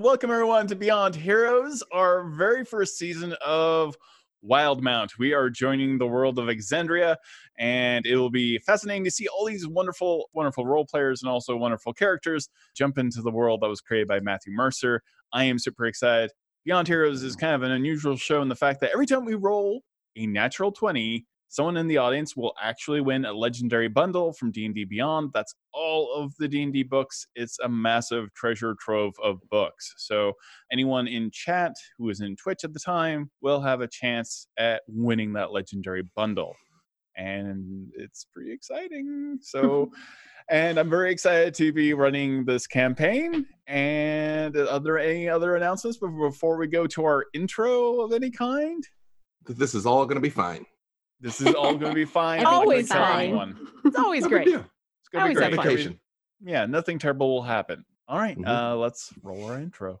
Welcome, everyone, to Beyond Heroes, our very first season of Wildemount. We are joining the world of Exandria, and it will be fascinating to see all these wonderful, wonderful role players and also wonderful characters jump into the world that was created by Matthew Mercer. I am super excited. Beyond Heroes is kind of an unusual show in the fact that every time we roll a natural 20, someone in the audience will actually win a legendary bundle from D&D Beyond. That's all of the D&D books. It's a massive treasure trove of books. So anyone in chat who was in Twitch at the time will have a chance at winning that legendary bundle. And it's pretty exciting. So and I'm very excited to be running this campaign. And are there any other announcements before we go to our intro of any kind? This is all going to be fine. This is all going to be fine. Always Like fine. anyone. It's always great. It's going to be Always have great. fun. Yeah, nothing terrible will happen. All right, Mhm. uh, let's roll our intro.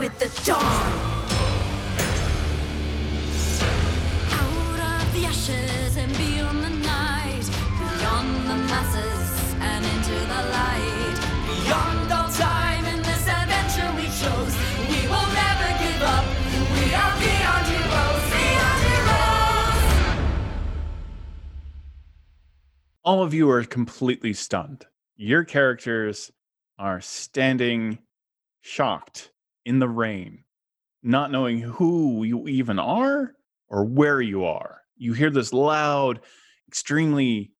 With the dawn. Out of the ashes and beyond the night, beyond the masses and into the light. Beyond all time in this adventure we chose, we will never give up. We are beyond heroes, beyond heroes. All of you are completely stunned. Your characters are standing shocked in the rain, not knowing who you even are or where you are. You hear this loud, extremely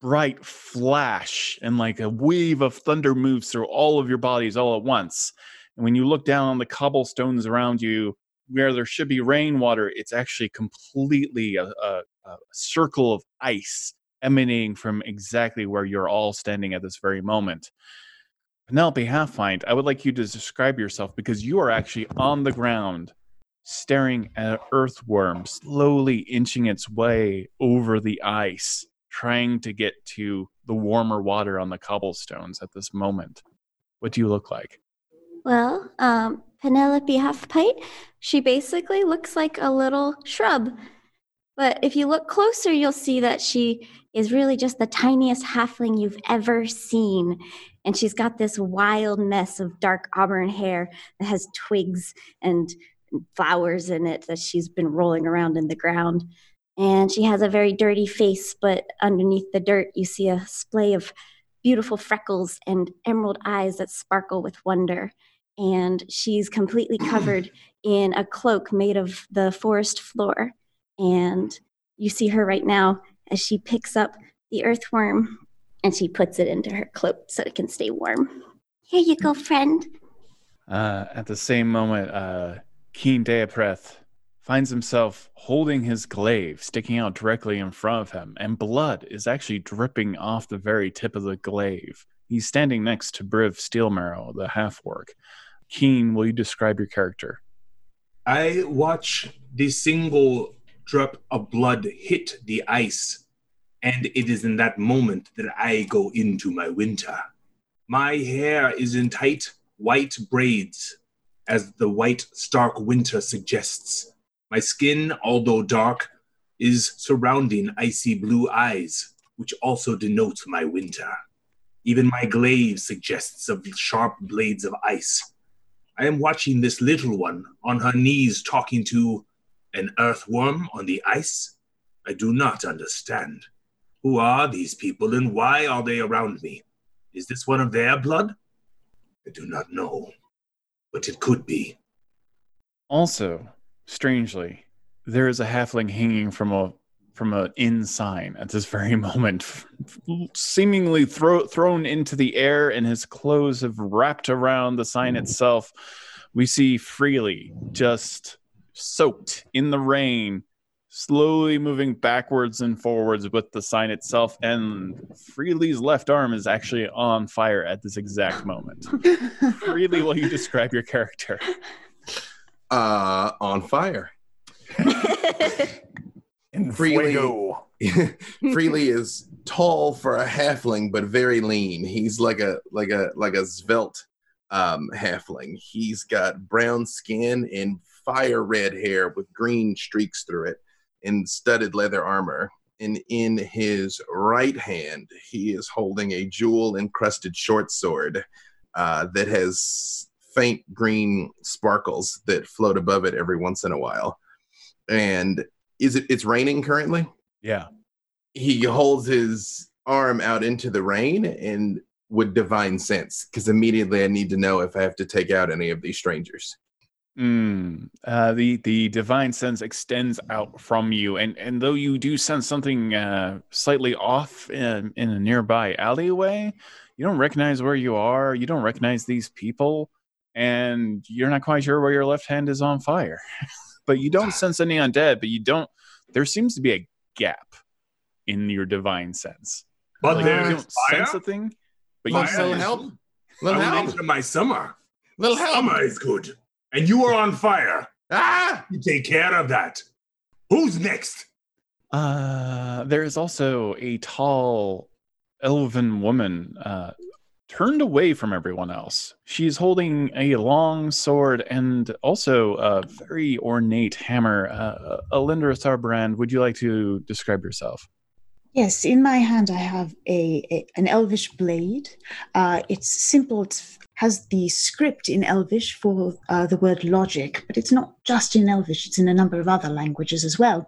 bright flash, and like a wave of thunder moves through all of your bodies all at once. And when you look down on the cobblestones around you, where there should be rainwater, it's actually completely a, a, a circle of ice emanating from exactly where you're all standing at this very moment. Penelope Halfpint, I would like you to describe yourself because you are actually on the ground staring at an earthworm slowly inching its way over the ice, trying to get to the warmer water on the cobblestones at this moment. What do you look like? Well, um, Penelope Halfpint, she basically looks like a little shrub. But if you look closer, you'll see that she is really just the tiniest halfling you've ever seen. And she's got this wild mess of dark auburn hair that has twigs and flowers in it that she's been rolling around in the ground. And she has a very dirty face, but underneath the dirt, you see a splay of beautiful freckles and emerald eyes that sparkle with wonder and she's completely covered in a cloak made of the forest floor. And you see her right now as she picks up the earthworm and she puts it into her cloak so it can stay warm. Here you go, friend. Uh, at the same moment, uh, Keen Deapreth finds himself holding his glaive sticking out directly in front of him, and blood is actually dripping off the very tip of the glaive. He's standing next to Briv Steelmarrow, the half orc. Keen, will you describe your character? I watch the single drop of blood hit the ice, and it is in that moment that I go into my winter. My hair is in tight white braids, as the white stark winter suggests. My skin, although dark, is surrounding icy blue eyes, which also denote my winter. Even my glaive suggests of sharp blades of ice. I am watching this little one on her knees talking to an earthworm on the ice. I do not understand. Who are these people and why are they around me? Is this one of their blood? I do not know, but it could be. Also, strangely, there is a halfling hanging from a from an inn sign at this very moment, seemingly throw, thrown into the air, and his clothes have wrapped around the sign itself. We see Freely just soaked in the rain, slowly moving backwards and forwards with the sign itself, and Freely's left arm is actually on fire at this exact moment. Freely, will you describe your character? Uh, on fire. In Freely- Freely is tall for a halfling, but very lean. He's like a like a like a svelte um, halfling. He's got brown skin and fire red hair with green streaks through it, and studded leather armor. And in his right hand, he is holding a jewel encrusted short sword uh, that has faint green sparkles that float above it every once in a while. And is it? It's raining currently Yeah. he holds his arm out into the rain and would divine sense because immediately I need to know if I have to take out any of these strangers. Mm, uh, the the divine sense extends out from you, and and though you do sense something uh, slightly off in, in a nearby alleyway, you don't recognize where you are. You don't recognize these people, and you're not quite sure where your left hand is on fire. but you don't sense any undead. But you don't. There seems to be a gap in your divine sense. But Like, you there's don't fire. sense a thing, but Fire you is- Little sense help. I Little went help. into my summer. Little help. Summer is good, and you are on fire. Ah! You take care of that. Who's next? Uh, there is also a tall elven woman uh, turned away from everyone else. She's holding a long sword and also a very ornate hammer. Uh, Alindra Sarbrand, would you like to describe yourself? Yes, in my hand I have a, a- an Elvish blade. Uh, it's simple. It has the script in Elvish for uh, the word logic, but it's not just in Elvish. It's in a number of other languages as well.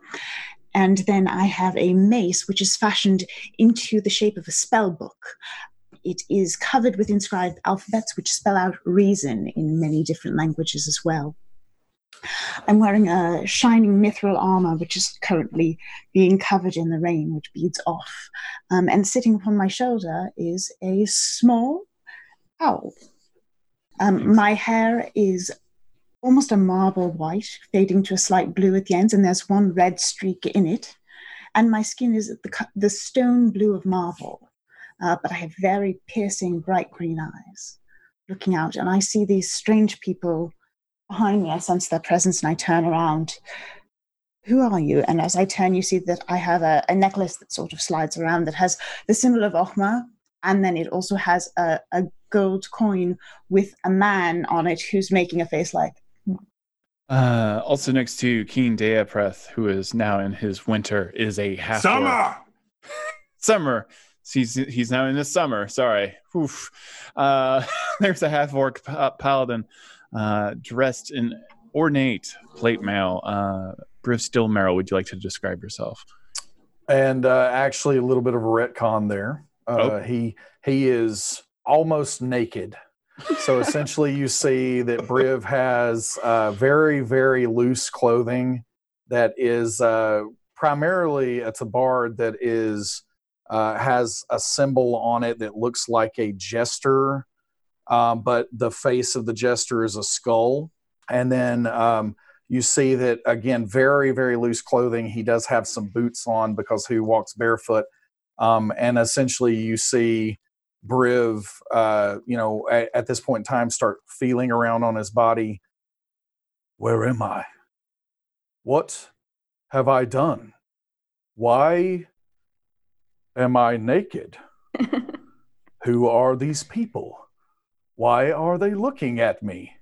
And then I have a mace, which is fashioned into the shape of a spell book. It is covered with inscribed alphabets, which spell out reason in many different languages as well. I'm wearing a shining mithril armor, which is currently being covered in the rain, which beads off. Um, and sitting upon my shoulder is a small owl. Um, my hair is almost a marble white, fading to a slight blue at the ends, and there's one red streak in it. And my skin is the, the stone blue of marble, uh, but I have very piercing, bright green eyes looking out, and I see these strange people behind me. I sense their presence, and I turn around who are you? And as I turn, you see that I have a, a necklace that sort of slides around that has the symbol of Ochma, and then it also has a, a gold coin with a man on it who's making a face like, Uh, also next to Keen Deapreth, who is now in his winter, is a half Summer. summer. He's he's now in the summer. Sorry. Oof. Uh, there's a half orc pa- paladin uh, dressed in ornate plate mail. Uh, Briv Stillmerrill, would you like to describe yourself? and uh, actually a little bit of a retcon there. Uh, Oh. He he is almost naked. So essentially, you see that Briv has uh, very very loose clothing that is uh, primarily a tabard that is uh, has a symbol on it that looks like a jester, um, but the face of the jester is a skull, and then. Um, you see that again very very loose clothing he does have some boots on because who walks barefoot um, and essentially you see briv uh, you know at, at this point in time start feeling around on his body. Where am i? What have i done? Why am i naked? Who are these people? Why are they looking at me?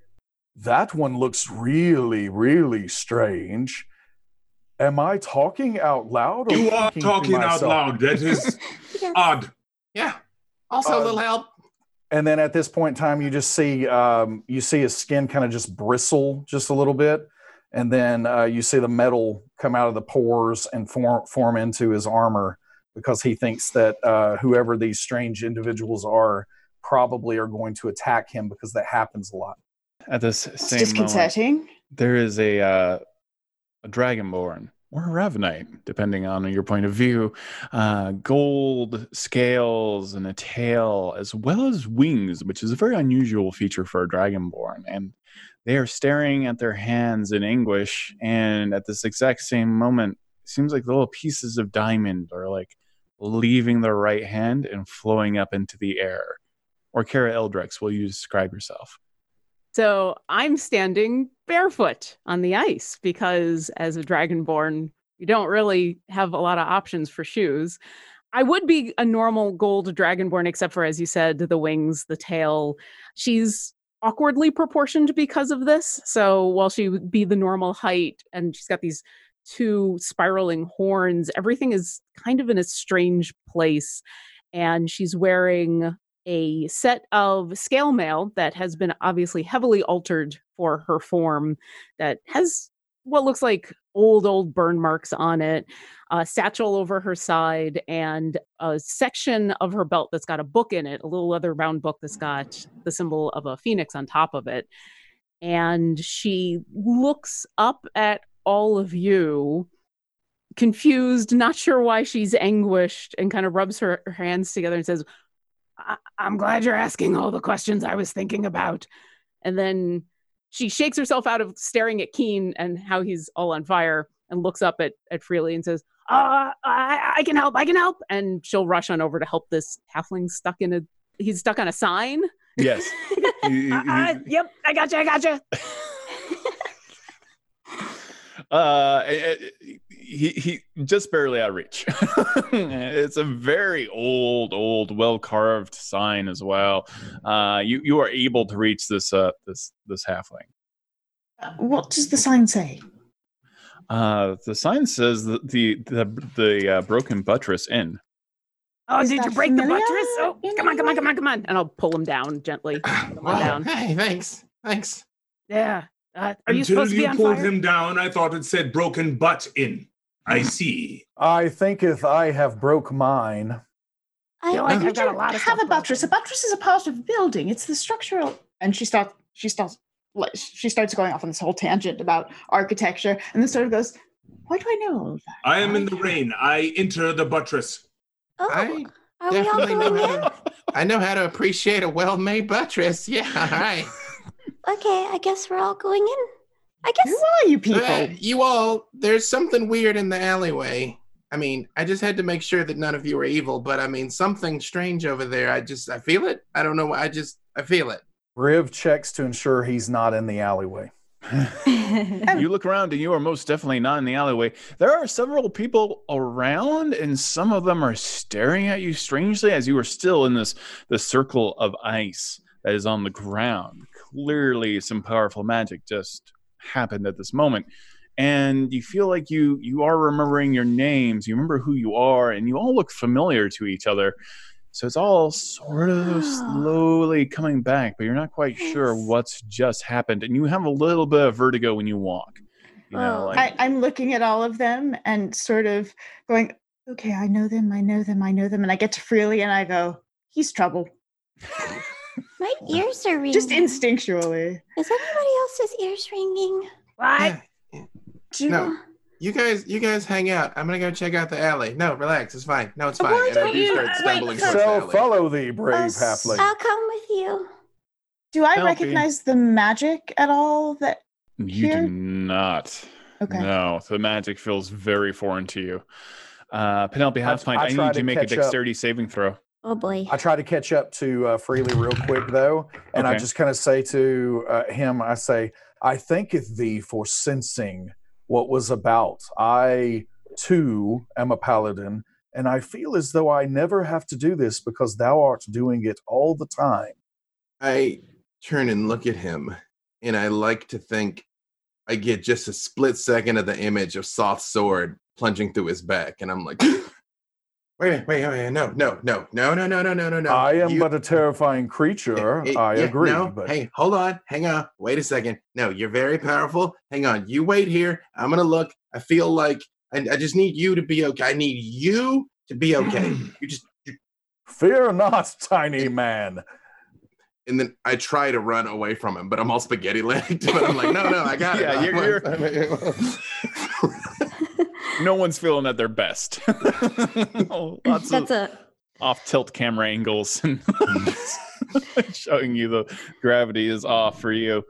That one looks really, really strange. Am I talking out loud? Or You are to talking out myself? loud. That is Yes. odd. Yeah. Also, Uh, a little help. And then at this point in time, you just see um, you see his skin kind of just bristle just a little bit, and then uh, you see the metal come out of the pores and form form into his armor because he thinks that uh, whoever these strange individuals are probably are going to attack him because that happens a lot. At this it's same moment, disconcerting. there is a uh, a dragonborn or a ravenite, depending on your point of view. Uh, gold scales and a tail, as well as wings, which is a very unusual feature for a dragonborn. And they are staring at their hands in anguish. And at this exact same moment, seems like little pieces of diamond are like leaving their right hand and flowing up into the air. Orkara Eldrex, will you describe yourself? So I'm standing barefoot on the ice because as a dragonborn, you don't really have a lot of options for shoes. I would be a normal gold dragonborn, except for, as you said, the wings, the tail. She's awkwardly proportioned because of this. So while she would be the normal height and she's got these two spiraling horns, everything is kind of in a strange place. And she's wearing a set of scale mail that has been obviously heavily altered for her form that has what looks like old old burn marks on it a satchel over her side and a section of her belt that's got a book in it a little leather bound book that's got the symbol of a phoenix on top of it. And she looks up at all of you confused not sure why she's anguished and kind of rubs her, her hands together and says I- I'm glad you're asking all the questions I was thinking about. And then she shakes herself out of staring at Keen and how he's all on fire and looks up at, at Freely and says, uh, I, I can help, I can help. And she'll rush on over to help this halfling stuck in a, he's stuck on a sign. Yes. Uh, uh, yep, I got you, I got you. uh he he just barely out of reach it's a very old old well carved sign as well uh you you are able to reach this uh this this halfling What does the sign say? uh the sign says that the the the uh, broken buttress in. Oh, Is did you that break the buttress? Oh, come on, come on, come on, come on. And I'll pull him down gently. Pull him Wow. down. Hey, thanks. Thanks. Yeah. Uh, are you Until supposed to be you on pulled fire? him down, I thought it said broken butt in. I see. I thinketh I have broke mine. I, feel like You I've got a don't lot of have stuff a buttress. A buttress is a part of a building. It's the structural. And she starts. She starts. like, She starts going off on this whole tangent about architecture, and then sort of goes, "Why do I know all of that?" I am in the rain. I enter the buttress. oh, I are we all definitely know going how in? to. I know how to appreciate a well-made buttress. Yeah, all right. Okay, I guess we're all going in. I guess. Who are you people? Uh, you all, there's something weird in the alleyway. I mean, I just had to make sure that none of you are evil, but I mean, something strange over there. I just, I feel it. I don't know. I just, I feel it. Riv checks to ensure he's not in the alleyway. you look around and you are most definitely not in the alleyway. There are several people around, and some of them are staring at you strangely as you are still in this the circle of ice that is on the ground. Clearly, some powerful magic just happened at this moment, and you feel like you you are remembering your names. You remember who you are, and you all look familiar to each other. So it's all sort of slowly coming back, but you're not quite sure what's just happened, and you have a little bit of vertigo when you walk. You know, Oh. like I, I'm looking at all of them and sort of going, "Okay, I know them. I know them. I know them." And I get to Freely, and I go, "He's trouble." My ears are ringing. Just instinctually. Is anybody else's ears ringing? What? Yeah. Do you No. You guys, you guys hang out. I'm gonna go check out the alley. No, relax. It's fine. No, it's fine. And I don't you- start wait, stumbling so- towards the follow thee, brave Us- halfling. I'll come with you. Do I Helpy. recognize the magic at all? That you here? do not. okay. No, the magic feels very foreign to you. Uh, Penelope I- Halfpint, I I, try need to to make a catch up. dexterity saving throw. Oh boy. I try to catch up to uh, Freely real quick though, and I just kind of say to uh, him, I say, "I thanketh thee for sensing what was about. I too am a paladin, and I feel as though I never have to do this because thou art doing it all the time." I turn and look at him, and I like to think I get just a split second of the image of Soft Sword plunging through his back, and I'm like, wait, wait, wait, no, no, no, no, no, no, no, no, no, no. I am You- but a terrifying creature. Eh, eh, I yeah, agree, No, but hey, hold on, hang on, wait a second. No, you're very powerful. Hang on, you wait here. I'm gonna look. I feel like I, I just need you to be okay. I need you to be okay. you just fear not, tiny man. and then I try to run away from him, but I'm all spaghetti legged. But I'm like, no, no, I got Yeah, it. you're- No one's feeling at their best. Lots That's of a off tilt camera angles and showing you the gravity is off for you.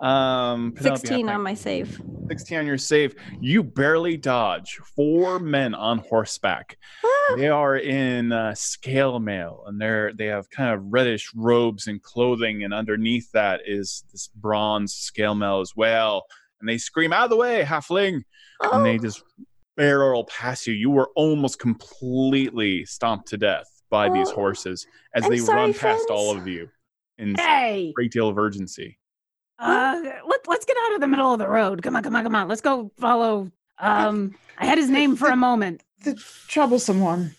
Um, Penelope, 16 on my save. 16 on your save. You barely dodge four men on horseback. Ah, They are in uh, scale mail, and they're they have kind of reddish robes and clothing, and underneath that is this bronze scale mail as well. And they scream, "Out of the way, halfling!" and they oh, just barrel past you. You were almost completely stomped to death by these Oh, horses as I'm they sorry, run past friends. all of you in Hey, great deal of urgency. uh, let, let's get out of the middle of the road. Come on, come on, come on. Let's go follow. Um, I had his name for a moment. The troublesome one.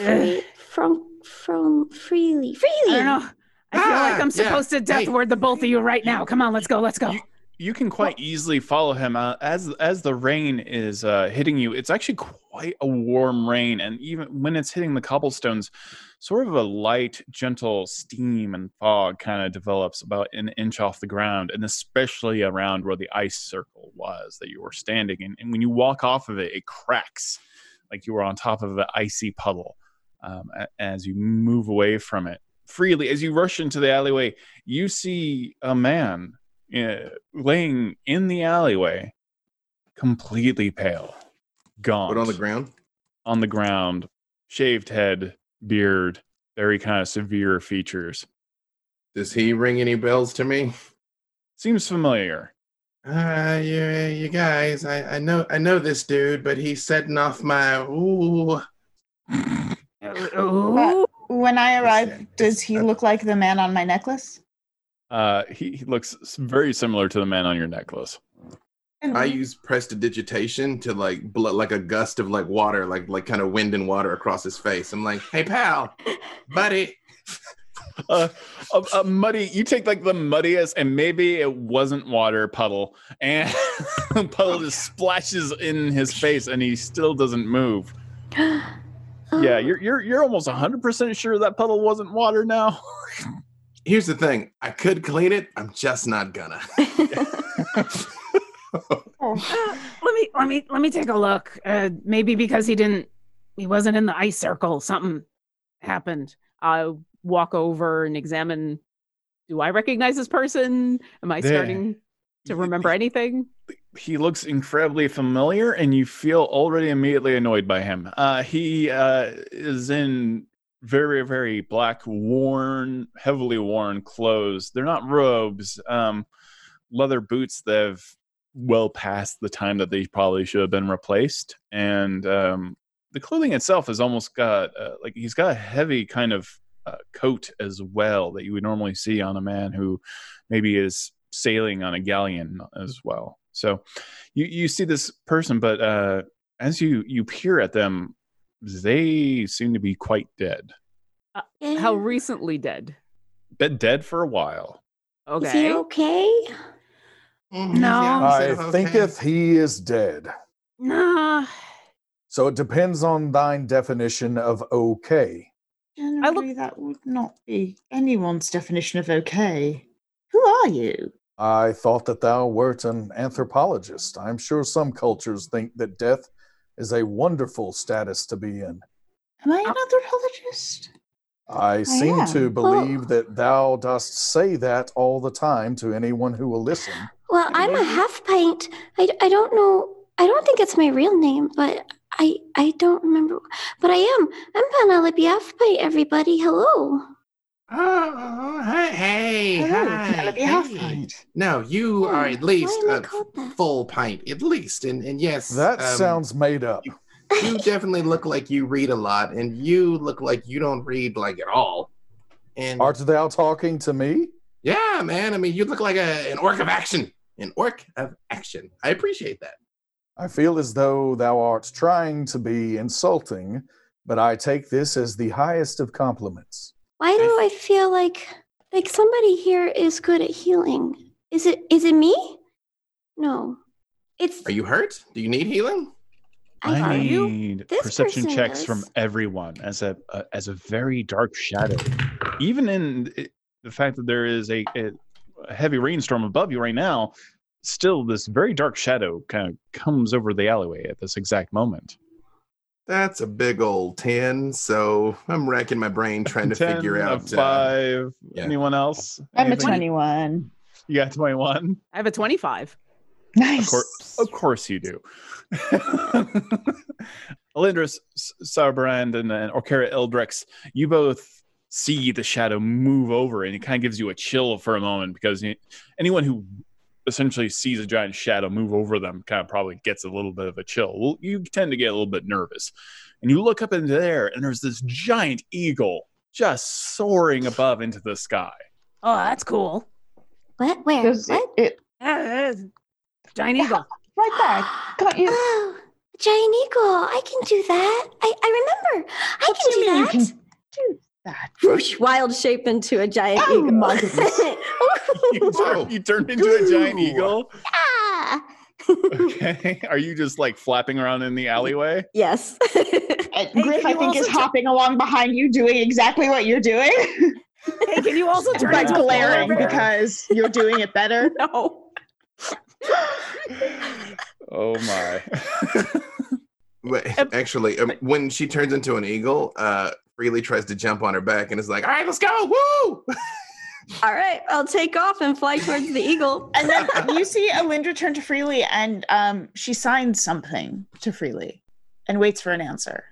Ugh, from from freely, freely. I don't know. I feel like Ah, I'm yeah. supposed to death Hey. word the both of you right now. Come on, let's go, let's go. You- you can quite easily follow him uh, as as the rain is uh, hitting you. It's actually quite a warm rain, and even when it's hitting the cobblestones, sort of a light, gentle steam and fog kind of develops about an inch off the ground, and especially around where the ice circle was that you were standing in. And when you walk off of it, it cracks like you were on top of an icy puddle um, as you move away from it. Freely, as you rush into the alleyway, you see a man uh, laying in the alleyway, completely pale, gone But on the ground. on the ground, shaved head, beard, very kind of severe features. Does he ring any bells to me? Seems familiar. Uh, you, you guys, I, I know, I know this dude, but he's setting off my ooh. Ooh. When I arrive, does he look like the man on my necklace? Uh, he, he looks very similar to the man on your necklace. I use prestidigitation to like blow like a gust of like water, like like kind of wind and water across his face. I'm like, hey pal, buddy. Uh, a, a muddy. You take like the muddiest, and maybe it wasn't water puddle, and puddle just splashes in his face, and he still doesn't move. Yeah, Oh, you're you're you're almost hundred percent sure that puddle wasn't water now. Here's the thing, I could clean it. I'm just not gonna. Uh, let me let me let me take a look. Uh, maybe because he didn't, he wasn't in the ice circle. Something happened. I'll walk over and examine. Do I recognize this person? Am I There. starting to remember anything? he looks incredibly familiar and you feel already immediately annoyed by him uh, he uh, is in very very black worn heavily worn clothes. They're not robes. Um, leather boots that have well past the time that they probably should have been replaced. And um, the clothing itself has almost got uh, like he's got a heavy kind of uh, coat as well that you would normally see on a man who maybe is sailing on a galleon as well. So you you see this person but uh as you you peer at them they seem to be quite dead How recently dead? been dead for a while Is he Okay. okay? Mhm, No. I okay. thinketh he is dead. Nah. So it depends on thine definition of okay. generally, that would not be anyone's definition of okay. Who are you? I thought that thou wert an anthropologist. I'm sure some cultures think that death is a wonderful status to be in. Am I an ah. anthropologist? I seem to am. believe that thou dost say that all the time to anyone who will listen. Well, I'm a half pint. I, I don't know. I don't think it's my real name, but I I don't remember. But I am. I'm Penelope Half Pint. Everybody, hello. Oh, hey, hey, Hello, hi, Penelope hey. Half-Pint. No, you Oh, are at least why am I a called that? full pint, at least, and and yes, That um, sounds made up. You definitely look like you read a lot, and you look like you don't read like at all. And Art thou talking to me? yeah, man, I mean, you look like a, an orc of action, an orc of action. I appreciate that. I feel as though thou art trying to be insulting, but I take this as the highest of compliments. Why do I feel like like somebody here is good at healing? Is it is it me? No. It's Are you hurt? Do you need healing? I, I are need This perception person checks from everyone as a, a as a very dark shadow. Even in it, the fact that there is a, a, a heavy rainstorm above you right now, still this very dark shadow kind of comes over the alleyway at this exact moment. That's a big old 10. So I'm racking my brain trying to 10, figure a out. uh, five. yeah. Anyone else? I'm a 21. You got 21? I have a 25. Nice. Of course, of course you do. Alindris, Sarbrand, and then Orkara Eldrex, you both see the shadow move over, and it kind of gives you a chill for a moment because anyone who essentially sees a giant shadow move over them kind of probably gets a little bit of a chill. Well, you tend to get a little bit nervous. And you look up into there, and there's this giant eagle just soaring above into the sky. Oh, that's cool. What? Where? Does What? it, it Yeah. Giant eagle. right there. Can't you? Oh, giant eagle. I can do that. I, I remember. I What can do you do mean you that. can do that? Whoosh, wild shape into a giant Oh eagle. my. You, turn, you turned into a giant eagle. Ah. Okay. Are you just like flapping around in the alleyway? yes. Hey, Griff, I think, is also ju- hopping along behind you, doing exactly what you're doing, Hey, can you also turn but into a glaring because you're doing it better. No. Oh my. But Um, actually, um, when she turns into an eagle, uh, Freely tries to jump on her back and is like, "All right, let's go! Woo!" All right. I'll take off and fly towards the eagle. And then you see Alindra turn to Freely, and um, she signs something to Freely, and waits for an answer.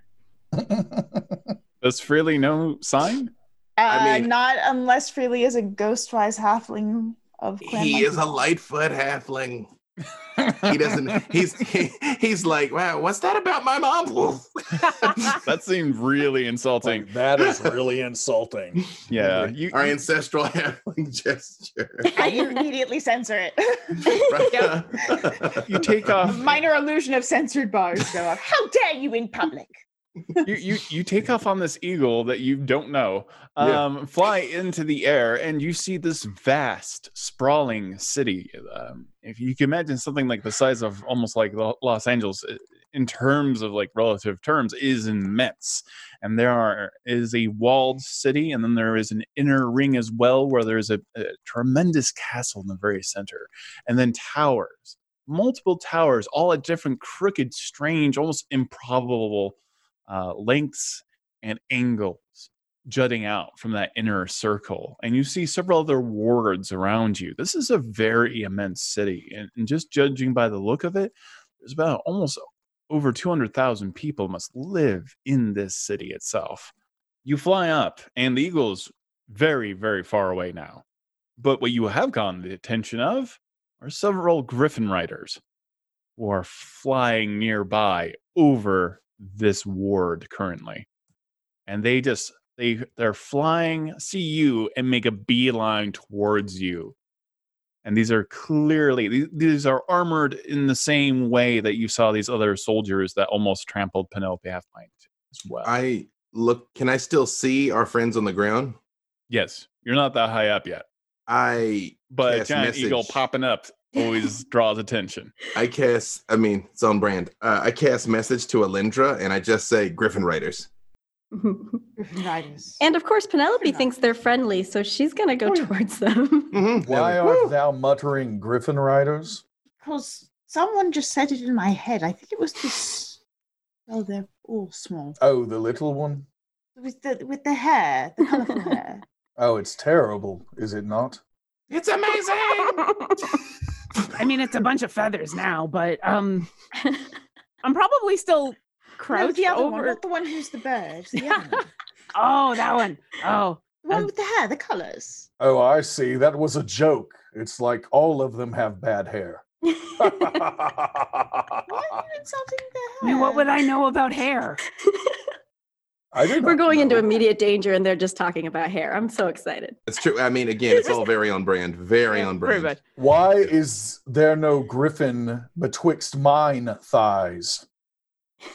Does Freely know sign? Uh, I mean- not unless Freely is a ghostwise halfling of Clan he Monkey is a lightfoot halfling. He doesn't. He's he, he's like, "Wow, what's that about my mom?" that seemed really insulting. Like, that is really insulting. Yeah. You, Our ancestral halfling gesture. i immediately censor it. Right? you take off Minor illusion of censored bars go up. How dare you in public? You, you you take off on this eagle that you don't know Yeah. um fly into the air and you see this vast sprawling city um, if you can imagine something like the size of almost like los angeles in terms of like relative terms is immense and there are is a walled city and then there is an inner ring as well where there's a, a tremendous castle in the very center and then towers multiple towers all at different crooked strange almost improbable uh, lengths and angles jutting out from that inner circle. And you see several other wards around you. This is a very immense city. And, and just judging by the look of it, there's about almost over 200,000 people must live in this city itself. You fly up, and the eagle's very, very far away now. But what you have gotten the attention of are several griffin riders who are flying nearby over this ward currently. And they just they they're flying, see you, and make a beeline towards you. And these are clearly these, these are armored in the same way that you saw these other soldiers that almost trampled Penelope Halfpint as well. I look. Can I still see our friends on the ground? yes, you're not that high up yet, I but giant eagle popping up always draws attention. I cast. I mean, it's on brand. Uh, I cast message to Alindra, and I just say Griffin Riders. Griffin Riders. and of course, Penelope They're thinks they're friendly, so she's going to go Oh, yeah. towards them. Mhm. Why Yeah. art thou muttering Griffin Riders? Because someone just said it in my head. I think it was this. Oh, they're all small. Oh, the little one? With the with the hair, the colourful hair. Oh, it's terrible, is it not? It's amazing. I mean, it's a bunch of feathers now, but um, I'm probably still No, the other one, over. not the one who's the bird. The other one. Oh, that one. Oh, The one Um, with the hair, the colours. Oh, I see. That was a joke. It's like all of them have bad hair. Why are you insulting the hair? I mean, what would I know about hair? I do We're not going into immediate danger, and they're just talking about hair. I'm so excited. It's true. I mean, again, it's all very on brand. Very Yeah, on brand. much. Why is there no griffin betwixt mine thighs?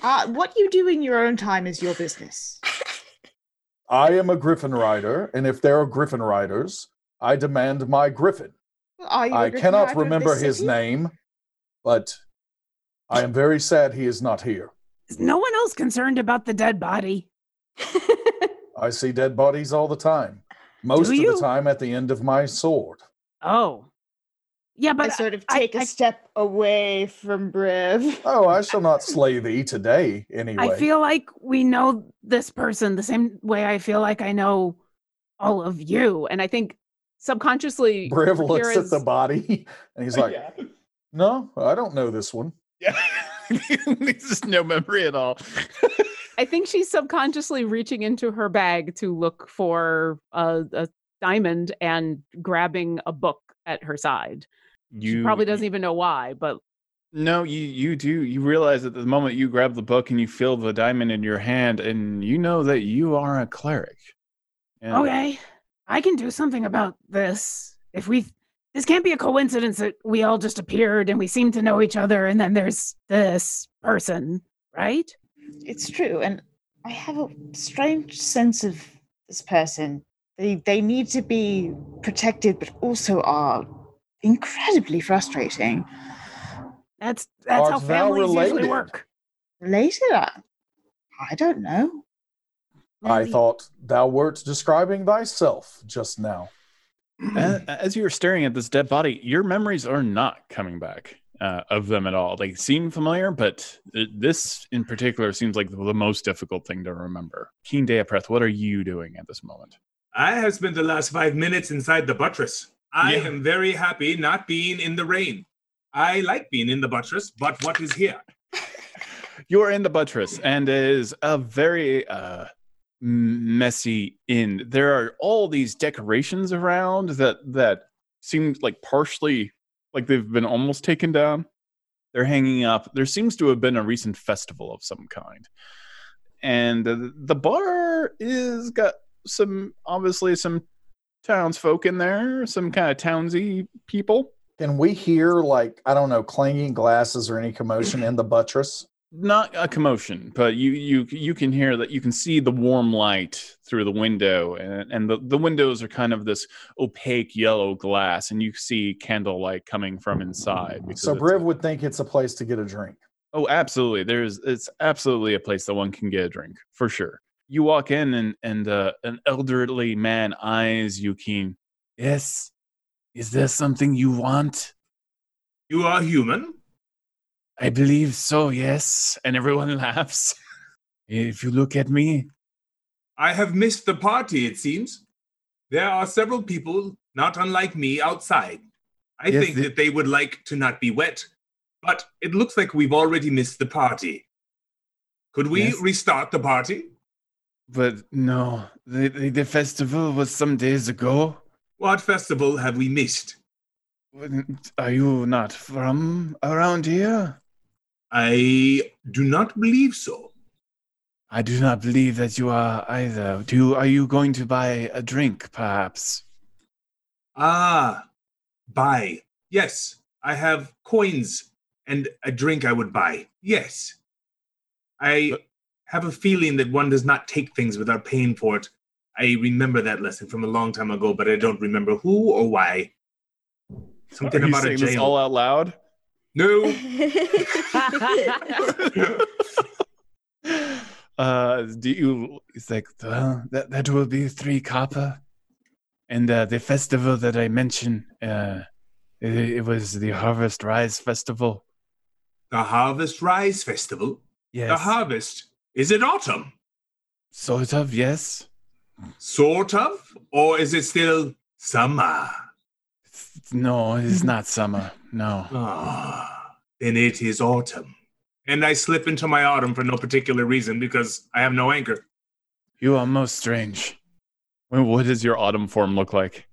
Uh, what you do in your own time is your business. I am a griffin rider, and if there are griffin riders, I demand my griffin. Are you a I Griffin cannot remember his city? name, but I am very sad he is not here. Is no one else concerned about the dead body? I see dead bodies all the time. Most of the time at the end of my sword. Oh, yeah, I sort of take a I- step away from Briv. Oh, I shall not slay thee today, anyway. I feel like we know this person the same way I feel like I know all of you. And I think subconsciously Briv looks at Kira's- the body and he's like, yeah. "No, I don't know this one." yeah. There's just no memory at all. I think she's subconsciously reaching into her bag to look for a, a diamond and grabbing a book at her side. you she probably doesn't even know why, but No, you you do. You realize at the moment you grab the book and you feel the diamond in your hand, and you know that you are a cleric. And Okay, I can do something about this. If we, this can't be a coincidence that we all just appeared and we seem to know each other, and then there's this person, right? It's true, and I have a strange sense of this person. They they need to be protected, but also are incredibly frustrating. That's that's how Art thou families usually work. Related? I, I don't know. I Maybe. thought thou wert describing thyself just now. a- As you're staring at this dead body, your memories are not coming back uh, of them at all. They seem familiar, but th- this in particular seems like the most difficult thing to remember. Keen Deapreth, what are you doing at this moment? I have spent the last five minutes inside the buttress. I Yeah. am very happy not being in the rain. I like being in the buttress, but what is here? You're in the buttress, and it is a very uh, messy inn. There are all these decorations around that that seem like partially like they've been almost taken down. They're hanging up. There seems to have been a recent festival of some kind, and the, bar is got some obviously some townsfolk in there, some kind of townsy people. Can we hear like I don't know clanging glasses or any commotion in the buttress? Not a commotion, but you you you can hear that you can see the warm light through the window, and and the the windows are kind of this opaque yellow glass, and you see candlelight coming from inside. So Briv a- would think it's a place to get a drink. oh, absolutely. There's it's absolutely a place that one can get a drink for sure. You walk in, and and uh, an elderly man eyes you keen. Yes, is there something you want? You are human? I believe so, yes. And everyone laughs. If you look at me, I have missed the party, it seems. There are several people, not unlike me, outside. I Yes, think that they would like to not be wet, but it looks like we've already missed the party. Could we Yes. restart the party? but no, the, the, the festival was some days ago. What festival have we missed? Are you not from around here? I do not believe so. I do not believe that you are either. Do you, are you going to buy a drink, perhaps? Ah, buy. Yes, I have coins and a drink I would buy. Yes. I But- have a feeling that one does not take things without paying for it. I remember that lesson from a long time ago, but I don't remember who or why. Something about a saying this all out loud? No. uh, do you? It's like well, that that will be three copper, and uh, the festival that I mentioned. Uh, it, it was the Harvest Rise Festival. The Harvest Rise Festival. Yes, The harvest. Is it autumn? sort of. Yes. Sort of? Or is it still summer? It's- No, it's not summer. No. Ah, then it is autumn. And I slip into my autumn for no particular reason because I have no anchor. You are most strange. What does your autumn form look like?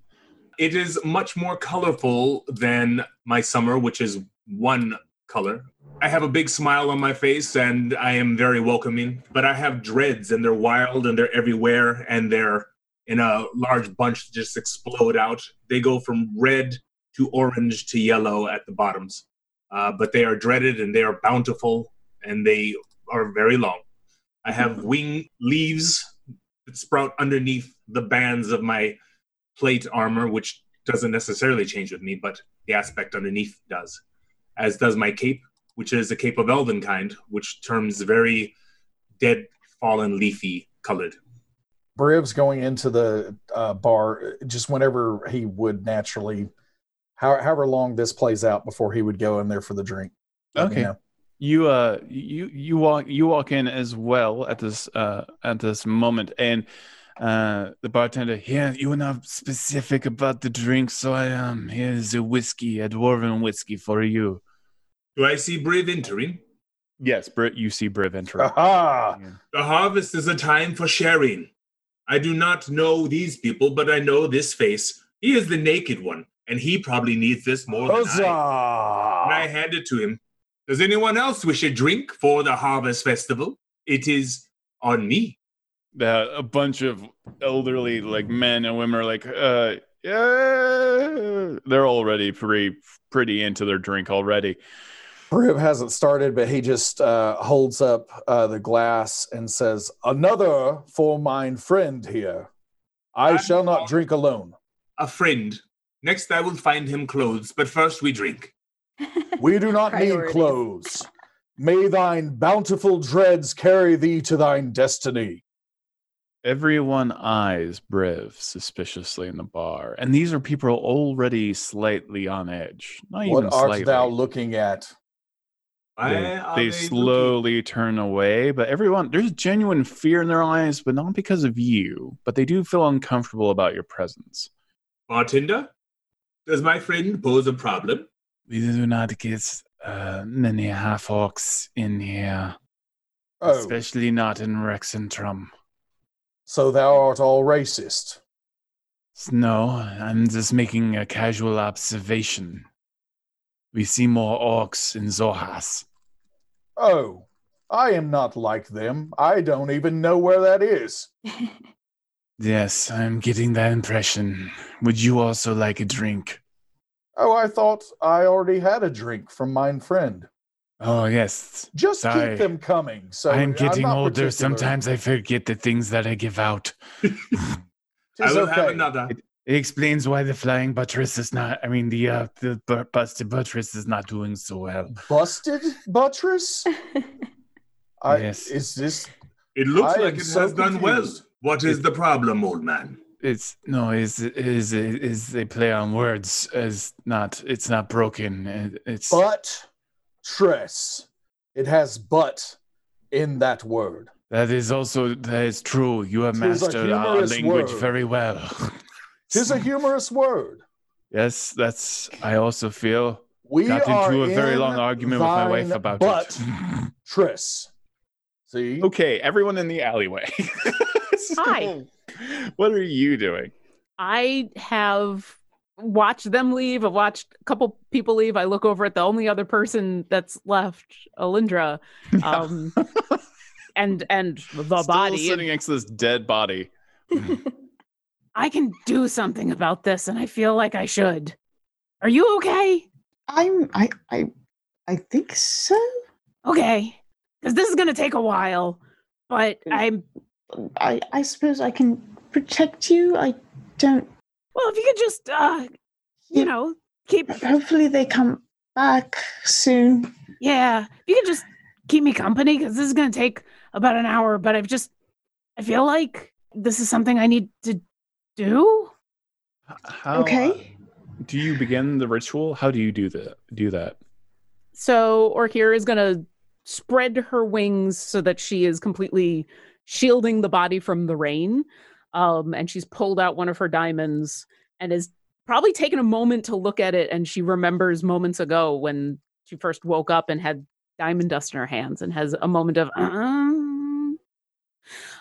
It is much more colorful than my summer, which is one color. I have a big smile on my face and I am very welcoming, but I have dreads and they're wild and they're everywhere and they're in a large bunch that just explode out. They go from red to orange to yellow at the bottoms. Uh, but they are dreaded and they are bountiful and they are very long. I have wing leaves that sprout underneath the bands of my plate armor, which doesn't necessarily change with me, but the aspect underneath does. As does my cape, which is a cape of elven kind, which turns very dead, fallen, leafy colored. Briv's going into the uh, bar just whenever he would naturally, how, however long this plays out before he would go in there for the drink. Let me Okay. know. You uh you you walk you walk in as well at this uh at this moment and Uh, the bartender, yeah, you were not specific about the drink, so I um, here's a whiskey, a dwarven whiskey for you. Do I see Briv entering? Yes, Briv, you see Briv entering. Aha! The harvest is a time for sharing. I do not know these people, but I know this face. He is the naked one, and he probably needs this more than I. And I Huzzah! hand it to him. Does anyone else wish a drink for the harvest festival? It is on me. that a bunch of elderly like men and women are like uh yeah they're already pretty pretty into their drink already Briv hasn't started, but he just uh, holds up uh, the glass and says, Another for mine friend here. I I'm shall not not- drink alone. A friend. Next, I will find him clothes, but first we drink. We do not need Priorities. clothes. May thine bountiful dreads carry thee to thine destiny. everyone eyes Briv suspiciously in the bar and these are people already slightly on edge not even What art slightly thou looking at? Why they, are they looking? slowly turn away but everyone there's genuine fear in their eyes but not because of you but they do feel uncomfortable about your presence Bartender, does my friend pose a problem? we do not get uh, many half orcs in here Oh, especially not in Rexxentrum. so thou art all racist. No, I'm just making a casual observation. We see more orcs in Xhorhas. Oh, I am not like them. I don't even know where that is. Yes, I'm getting that impression. Would you also like a drink? Oh, I thought I already had a drink from mine friend. Oh, yes. Just Sorry. keep them coming. So I'm getting not older. particular. Sometimes I forget the things that I give out. I Tis will have another. It explains why the flying buttress is not, I mean, the uh, the bu- busted buttress is not doing so well. Busted buttress? I, Yes. Is this It looks I like am it so has done well. Confused. What is the problem, old man? It's no, is is is they play on words as not. It's not broken. It's butt tress? It has but in that word. That is also that is true. You have Tis mastered our language word. very well. Tis a humorous word. yes, that's. I also feel We got are into a very in long argument with my wife about butt it. Tris. See? okay, everyone in the alleyway. So, Hi. What are you doing? I have watched them leave. I've watched a couple people leave. I look over at the only other person that's left, Alindra, um, and and the Still body. sitting next to this dead body. I can do something about this, and I feel like I should. Are you okay? I'm I I I think so. Okay, because this is gonna take a while, but Mm. I'm I I suppose I can protect you. I don't well. If you could just, uh, you Yeah. know, keep hopefully they come back soon. yeah. If you could just keep me company, because this is gonna take about an hour. But I've just, I feel like this is something I need to do. How, Okay. do you begin the ritual? How do you do that? Do that? So Orkara is gonna spread her wings so that she is completely shielding the body from the rain. Um, and she's pulled out one of her diamonds and is probably taken a moment to look at it. And she remembers moments ago when she first woke up and had diamond dust in her hands and has a moment of, um,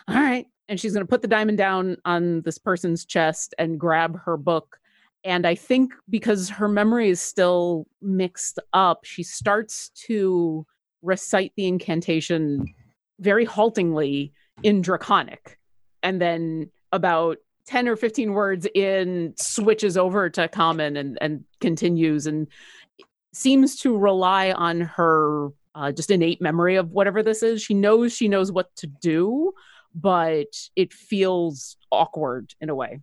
all right. And she's going to put the diamond down on this person's chest and grab her book. And I think because her memory is still mixed up, she starts to recite the incantation very haltingly in Draconic. And then about 10 or 15 words in, switches over to common and, and continues and seems to rely on her uh, just innate memory of whatever this is. She knows she knows what to do, but it feels awkward in a way.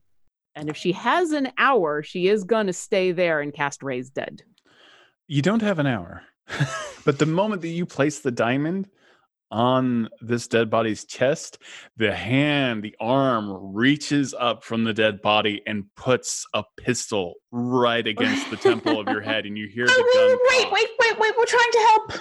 And if she has an hour, she is going to stay there and cast Raise Dead. You don't have an hour, but the moment that you place the diamond on this dead body's chest, the hand, the arm reaches up from the dead body and puts a pistol right against the temple of your head, and you hear the gun. Oh, wait, wait, wait, wait, we're trying to help.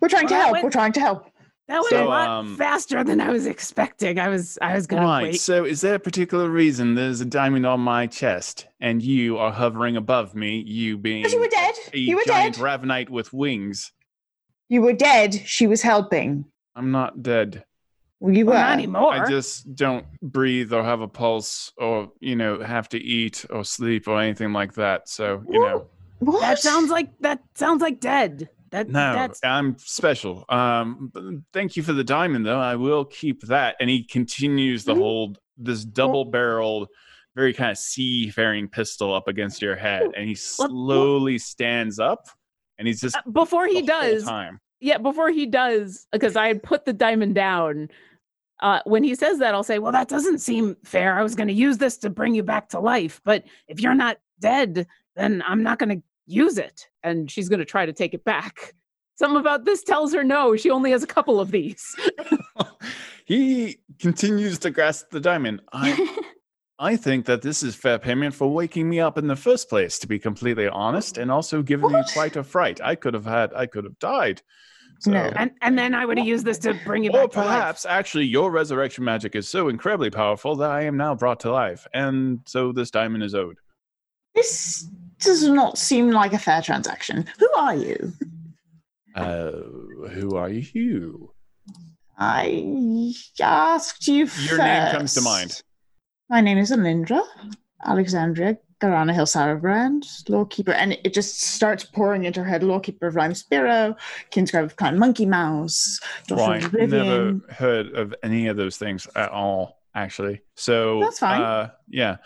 We're trying to help. We're trying to help. That went So, a lot um, faster than I was expecting. I was I was gonna Right. wait. So, is there a particular reason there's a diamond on my chest and you are hovering above me? You being But you were dead. a You were giant dead. ravenite with wings. You were dead. She was helping. I'm not dead. Well, you Well, not anymore. I just don't breathe or have a pulse or you know have to eat or sleep or anything like that. So you know, What? that sounds like that sounds like dead. That no, that's I'm special. Um, thank you for the diamond though. I will keep that. And he continues to Mhm. hold this double-barreled, very kind of seafaring pistol up against your head, and he slowly stands up, and he's just Uh, before he does, yeah, before he does, because I had put the diamond down. Uh, when he says that, I'll say, well, that doesn't seem fair. I was gonna use this to bring you back to life, but if you're not dead, then I'm not gonna use it. and she's going to try to take it back. Something about this tells her no. She only has a couple of these. he continues to grasp the diamond. I I think that this is fair payment for waking me up in the first place, to be completely honest, and also giving me quite a fright. I could have had, I could have died. So, No. And and then I would have used this to bring you or back to life. perhaps actually your resurrection magic is so incredibly powerful that I am now brought to life, and so this diamond is owed. This does not seem like a fair transaction. Who are you? Uh, who are you? I asked you Your name comes to mind. My name is Alindra, Alexandria Garana Hill Sauerbrand, Lawkeeper, and it just starts pouring into her head. Lawkeeper of Lime Sparrow, Kinsgrave of Clan Monkey Mouse, Daughter Right. Never heard of any of those things at all, actually. So That's fine. Uh, yeah.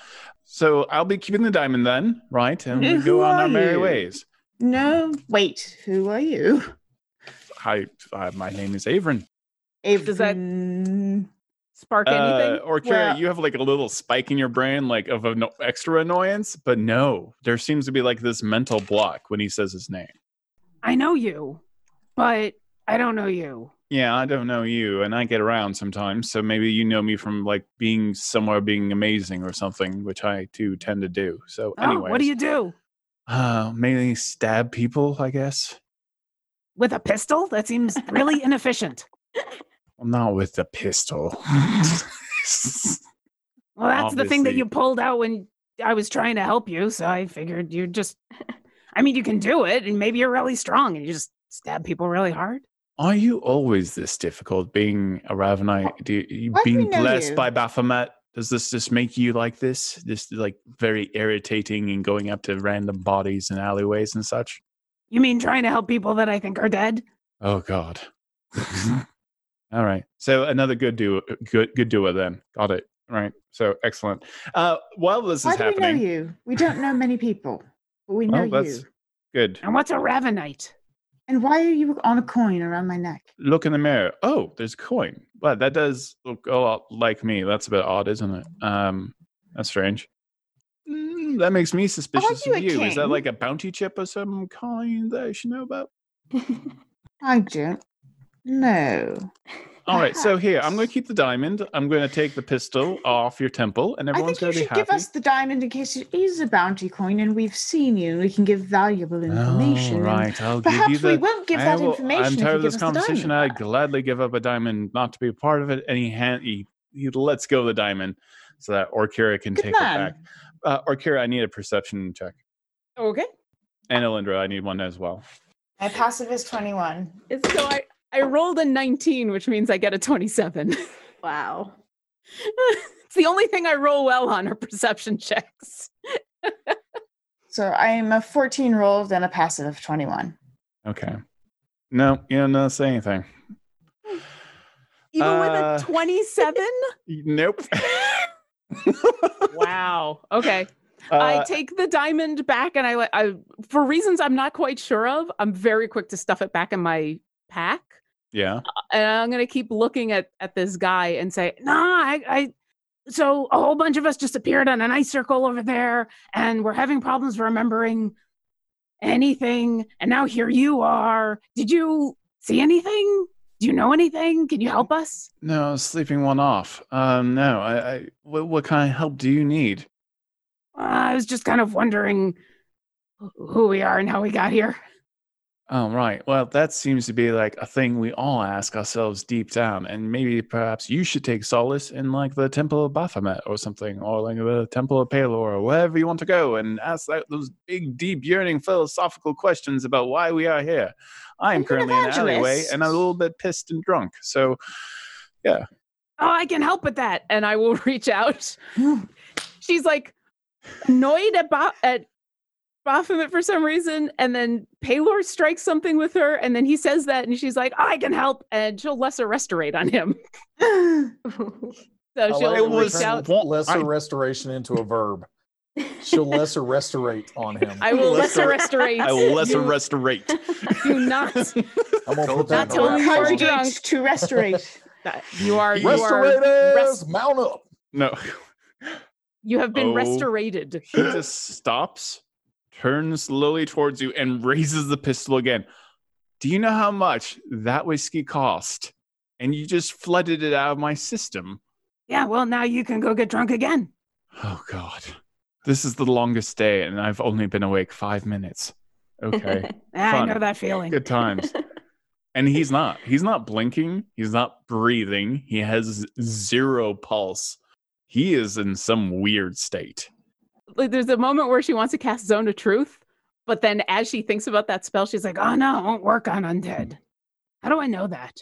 So I'll be keeping the diamond then, right? And we Who go on are our merry you? ways. No, wait, who are you? Hi, uh, my name is Avron. Does that- Avon- Spark Uh, anything? or Kira, Well- you have like a little spike in your brain, like of an extra annoyance, but no, there seems to be like this mental block when he says his name. I know you, but I don't know you. Yeah, I don't know you, and I get around sometimes, so maybe you know me from like being somewhere being amazing or something, which I too tend to do. So, Oh, anyway, what do you do? Uh, mainly stab people, I guess. With a pistol? That seems really inefficient. Well, not with a pistol. Well, that's the thing that you pulled out when I was trying to help you. So I figured you just, I mean, you can do it and maybe you're really strong and you just stab people really hard. Are you always this difficult being a Ravenite? Do you, you do being blessed you? by Baphomet? Does this just make you like this? This like very irritating and going up to random bodies and alleyways and such? You mean trying to help people that I think are dead? Oh God. All right. So another good duo, good good duo then. Got it. Right. So excellent. Uh, while this Why is do we know happening, you? We don't know many people, but we know well, that's you. good. And what's a Ravenite? And why are you on a coin around my neck? Look in the mirror. Oh, there's a coin. Well, that does look a lot like me. That's a bit odd, isn't it? Um, that's strange. Mm, that makes me suspicious you of a you. Is that like a bounty chip of some kind that I should know about? I don't know. All right, so here I'm going to keep the diamond. I'm going to take the pistol off your temple, and I everyone's think you going to should be happy. give us the diamond in case it is a bounty coin and we've seen you and we can give valuable information. Oh, and right, I'll give Perhaps you the. we won't give I that will- information. I'm if tired you of give this us the conversation. diamond I'd back. gladly give up a diamond not to be a part of it. And he hand he, he lets go of the diamond so that Orkara can Good take it man. back. Uh, Orkara, I need a perception check, Okay. and Elindra, I need one as well. My passive is 21. It's- So I, I rolled a 19, which means I get a 27. wow. it's the only thing I roll well on are perception checks. So I am a 14 rolled and a passive of 21. Okay. No, you don't know, say anything. Even Uh, with a 27? Nope. wow. Okay. I Uh, take the diamond back and I, I, for reasons I'm not quite sure of, I'm very quick to stuff it back in my pack. Yeah. And I'm going to keep looking at, at this guy and say, Nah, I, I, so a whole bunch of us just appeared on an ice circle over there and we're having problems remembering anything. And now here you are. Did you see anything? Do you know anything? Can you help us? No, sleeping one off. Um, no, I, I what, what kind of help do you need? I was just kind of wondering who we are and how we got here. Oh, right. Well, that seems to be like a thing we all ask ourselves deep down. And maybe perhaps you should take solace in like the Temple of Baphomet or something, or like the Temple of Pelor, or wherever you want to go and ask those big, deep, yearning philosophical questions about why we are here. I am I'm an currently in an alleyway and I'm a little bit pissed and drunk. So, yeah. Oh, I can help with that. And I will reach out. She's like annoyed about at, Ba- at Baphomet for some reason. And then Pelor strikes something with her. And then he says that. And she's like, I can help. And she'll lesser restorate on him. So I she'll like to reach out. lesser I- restoration into a verb. She'll lesser restorate on him. I will lesser Lesser- restorate. I will lesser Do- restorate. Do not. I'm gonna put Not that in the you are sheet. drunk. Conjugate to restorate. that You are. You are. Restorators, rest- mount up. No. You have been Oh. restorated. he just stops, turns slowly towards you, and raises the pistol again. Do you know how much that whiskey cost? And you just flooded it out of my system. Yeah, well, now you can go get drunk again. Oh, God. This is the longest day, and I've only been awake five minutes. Okay. I know that feeling. Good times. And he's not. He's not blinking. He's not breathing. He has zero pulse. He is in some weird state. Like, there's a moment where she wants to cast Zone of Truth, but then as she thinks about that spell, she's like, Oh no, it won't work on undead. How do I know that?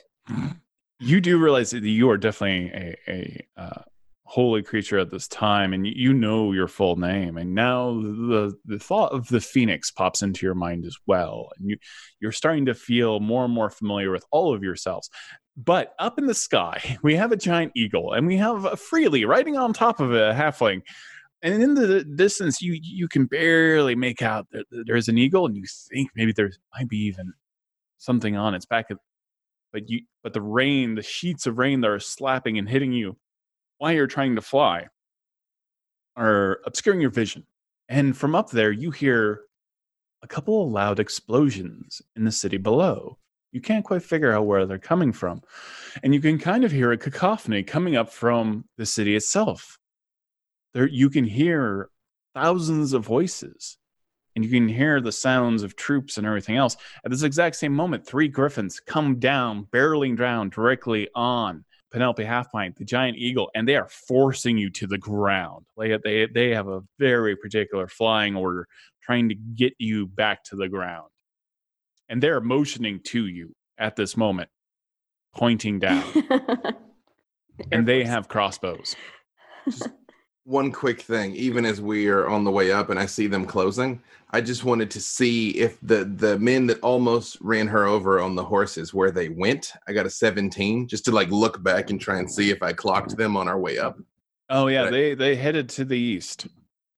you do realize that you are definitely a, a uh, holy creature at this time and you, know your full name and now the the thought of the phoenix pops into your mind as well and you you're starting to feel more and more familiar with all of yourselves but up in the sky we have a giant eagle and we have freely riding on top of a halfling and in the distance you you can barely make out that there's an eagle and you think maybe there might be even something on its back but you but the rain the sheets of rain that are slapping and hitting you while you're trying to fly are obscuring your vision. And from up there you hear a couple of loud explosions in the city below. You can't quite figure out where they're coming from. And you can kind of hear a cacophony coming up from the city itself there you can hear thousands of voices and you can hear the sounds of troops and everything else at this exact same moment, three griffins come down, barreling down directly on Penelope Halfpint, the giant eagle, and they are forcing you to the ground. Like they they have a very particular flying order, trying to get you back to the ground. And they're motioning to you at this moment, pointing down. and they have crossbows. One quick thing, even as we are on the way up and I see them closing, I just wanted to see if the the men that almost ran her over on the horses where they went. I got a 17 just to like look back and try and see if I clocked them on our way up. Oh yeah, Right. they they headed to the east.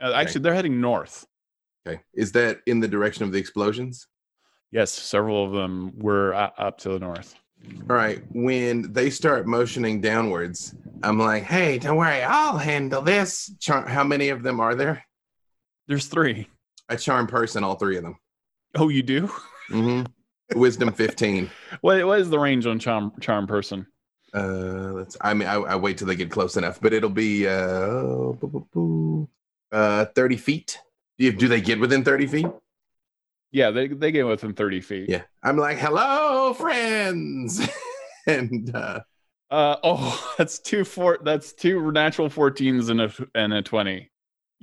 Uh, actually, they're heading north. Okay. Is that in the direction of the explosions? Yes, several of them were uh, up to the north. All right. When they start motioning downwards, I'm like, hey, don't worry, I'll handle this. Char- How many of them are there? There's three. I charm person, all three of them. Oh, you do? hmm Wisdom 15. What what is the range on charm charm person? Uh, let's. I mean, I, I wait till they get close enough, but it'll be uh, uh, 30 feet. Do, you, do they get within 30 feet? Yeah, they they get within thirty feet. Yeah. I'm like, hello, friends. and uh, Uh oh, that's two four. That's two natural 14s and a and a twenty.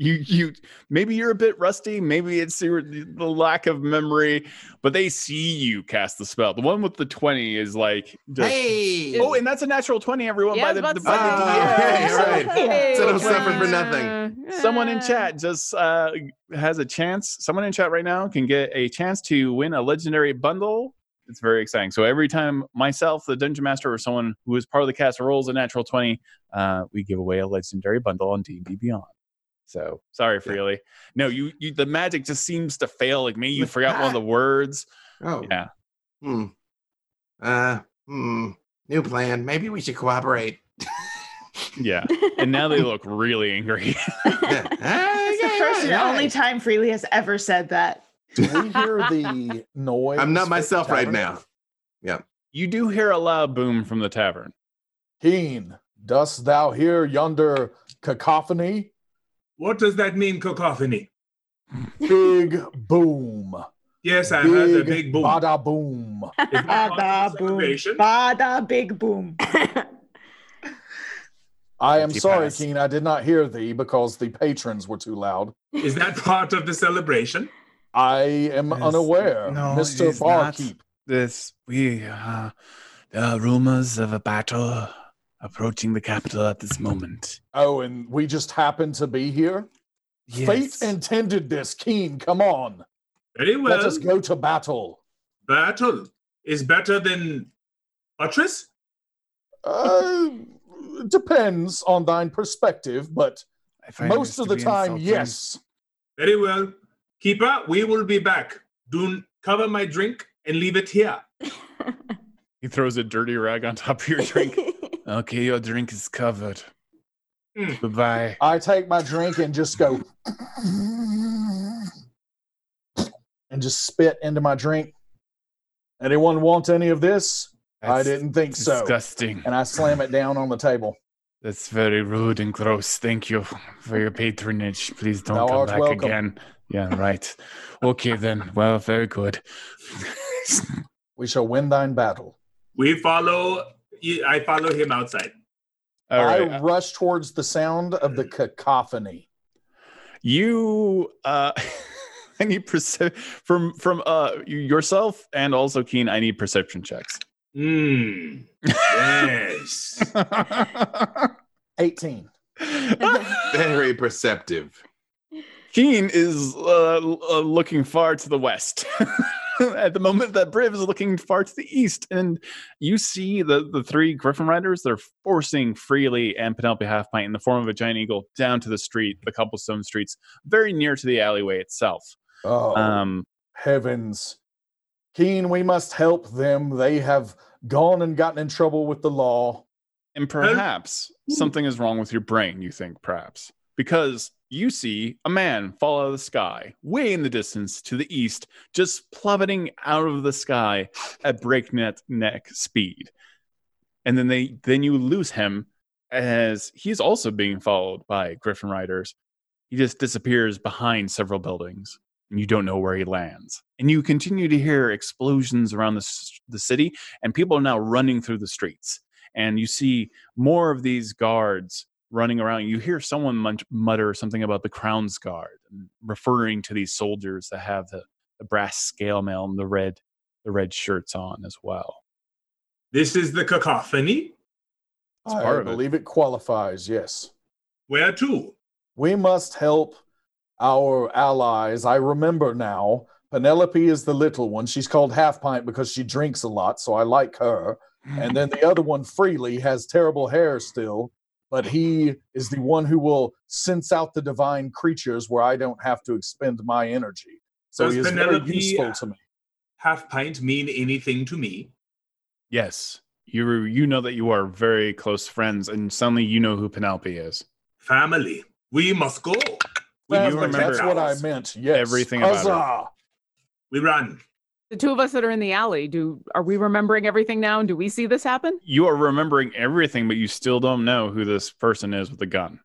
You you maybe you're a bit rusty. Maybe it's your, the lack of memory, but they see you cast the spell. The one with the twenty is like, just, hey, oh, and that's a natural twenty. Everyone Yeah, by was the, about by to the say. DM. okay, right. So don't suffer for nothing Someone in chat just uh, has a chance. Someone in chat right now can get a chance to win a legendary bundle. It's very exciting. So every time myself, the dungeon master, or someone who is part of the cast rolls a natural twenty, uh, we give away a legendary bundle on D and D Beyond. So sorry, Freely. No, you, you the magic just seems to fail. Like maybe you forgot one of the words. oh, Yeah. hmm. Uh, hmm. New plan. Maybe we should cooperate. Yeah. And now they look really angry. Yeah. Ah, It's the first and yeah, only time Freely has ever said that. Do we hear the noise? I'm not myself right now. Yeah. you do hear a loud boom from the tavern. Keen, dost thou hear yonder cacophony? What does that mean, cacophony? Big boom. Yes, I heard the big boom. Bada boom. Is that part of the Bada boom. celebration? Bada big boom. I am sorry, pass. Keen. I did not hear thee because the patrons were too loud. Is that part of the celebration? I am Yes. unaware, No, Mr. it is not. Barkeep. This we uh, there are rumors of a battle approaching the capital at this moment. Oh, and we just happen to be here. Fate intended this. Keen, come on. Very well. Let us go to battle. Battle is better than buttress. Uh, depends on thine perspective, but most of the time, insulting. yes. Very well. Keeper, we will be back. Do cover my drink and leave it here. He throws a dirty rag on top of your drink. okay, your drink is covered. Mm. Goodbye. I take my drink and just go and just spit into my drink. Anyone want any of this? I didn't think so. Disgusting. And I slam it down on the table. That's very rude and gross. Thank you for your patronage. Please don't Thou come back welcome. again. Yeah, right. Okay then. Well, very good. We shall win thine battle. We follow. I follow him outside. All right. I rush towards the sound of the cacophony. You uh I need perce- from from uh yourself and also Keen, I need perception checks. Hmm. Yes. 18. Very perceptive. Keen is uh, uh, looking far to the west. At the moment that Briv is looking far to the east, and you see the, the three Griffin Riders, they're forcing Freely and Penelope Halfpint in the form of a giant eagle down to the street, the cobblestone streets, very near to the alleyway itself. Oh, Um, heavens. Keen, we must help them. They have gone and gotten in trouble with the law. And perhaps something is wrong with your brain, you think, perhaps. Because you see a man fall out of the sky, way in the distance to the east, just plummeting out of the sky at breakneck neck speed. And then they then you lose him as he's also being followed by Griffin Riders. He just disappears behind several buildings and you don't know where he lands. And you continue to hear explosions around the, the city, and people are now running through the streets and you see more of these guards running around. You hear someone mun- mutter something about the Crown's Guard, referring to these soldiers that have the, the brass scale mail and the red the red shirts on as well. this is the cacophony. It's I part of it. believe it qualifies, yes. Where to? We must help our allies. I remember now. Penelope is the little one. She's called Half Pint because she drinks a lot, so I like her. And then the other one, Freely, has terrible hair still, but he is the one who will sense out the divine creatures where I don't have to expend my energy. So Does he is Penelope- very useful to me. Half pint mean anything to me? Yes, you you know that you are very close friends, and suddenly you know who Penelope is. Family. We must go. We Well, you remember That's what I meant. Yes. everything about her. Huzzah! We run. The two of us that are in the alley, do are we remembering everything now? And do we see this happen? You are remembering everything, but you still don't know who this person is with the gun.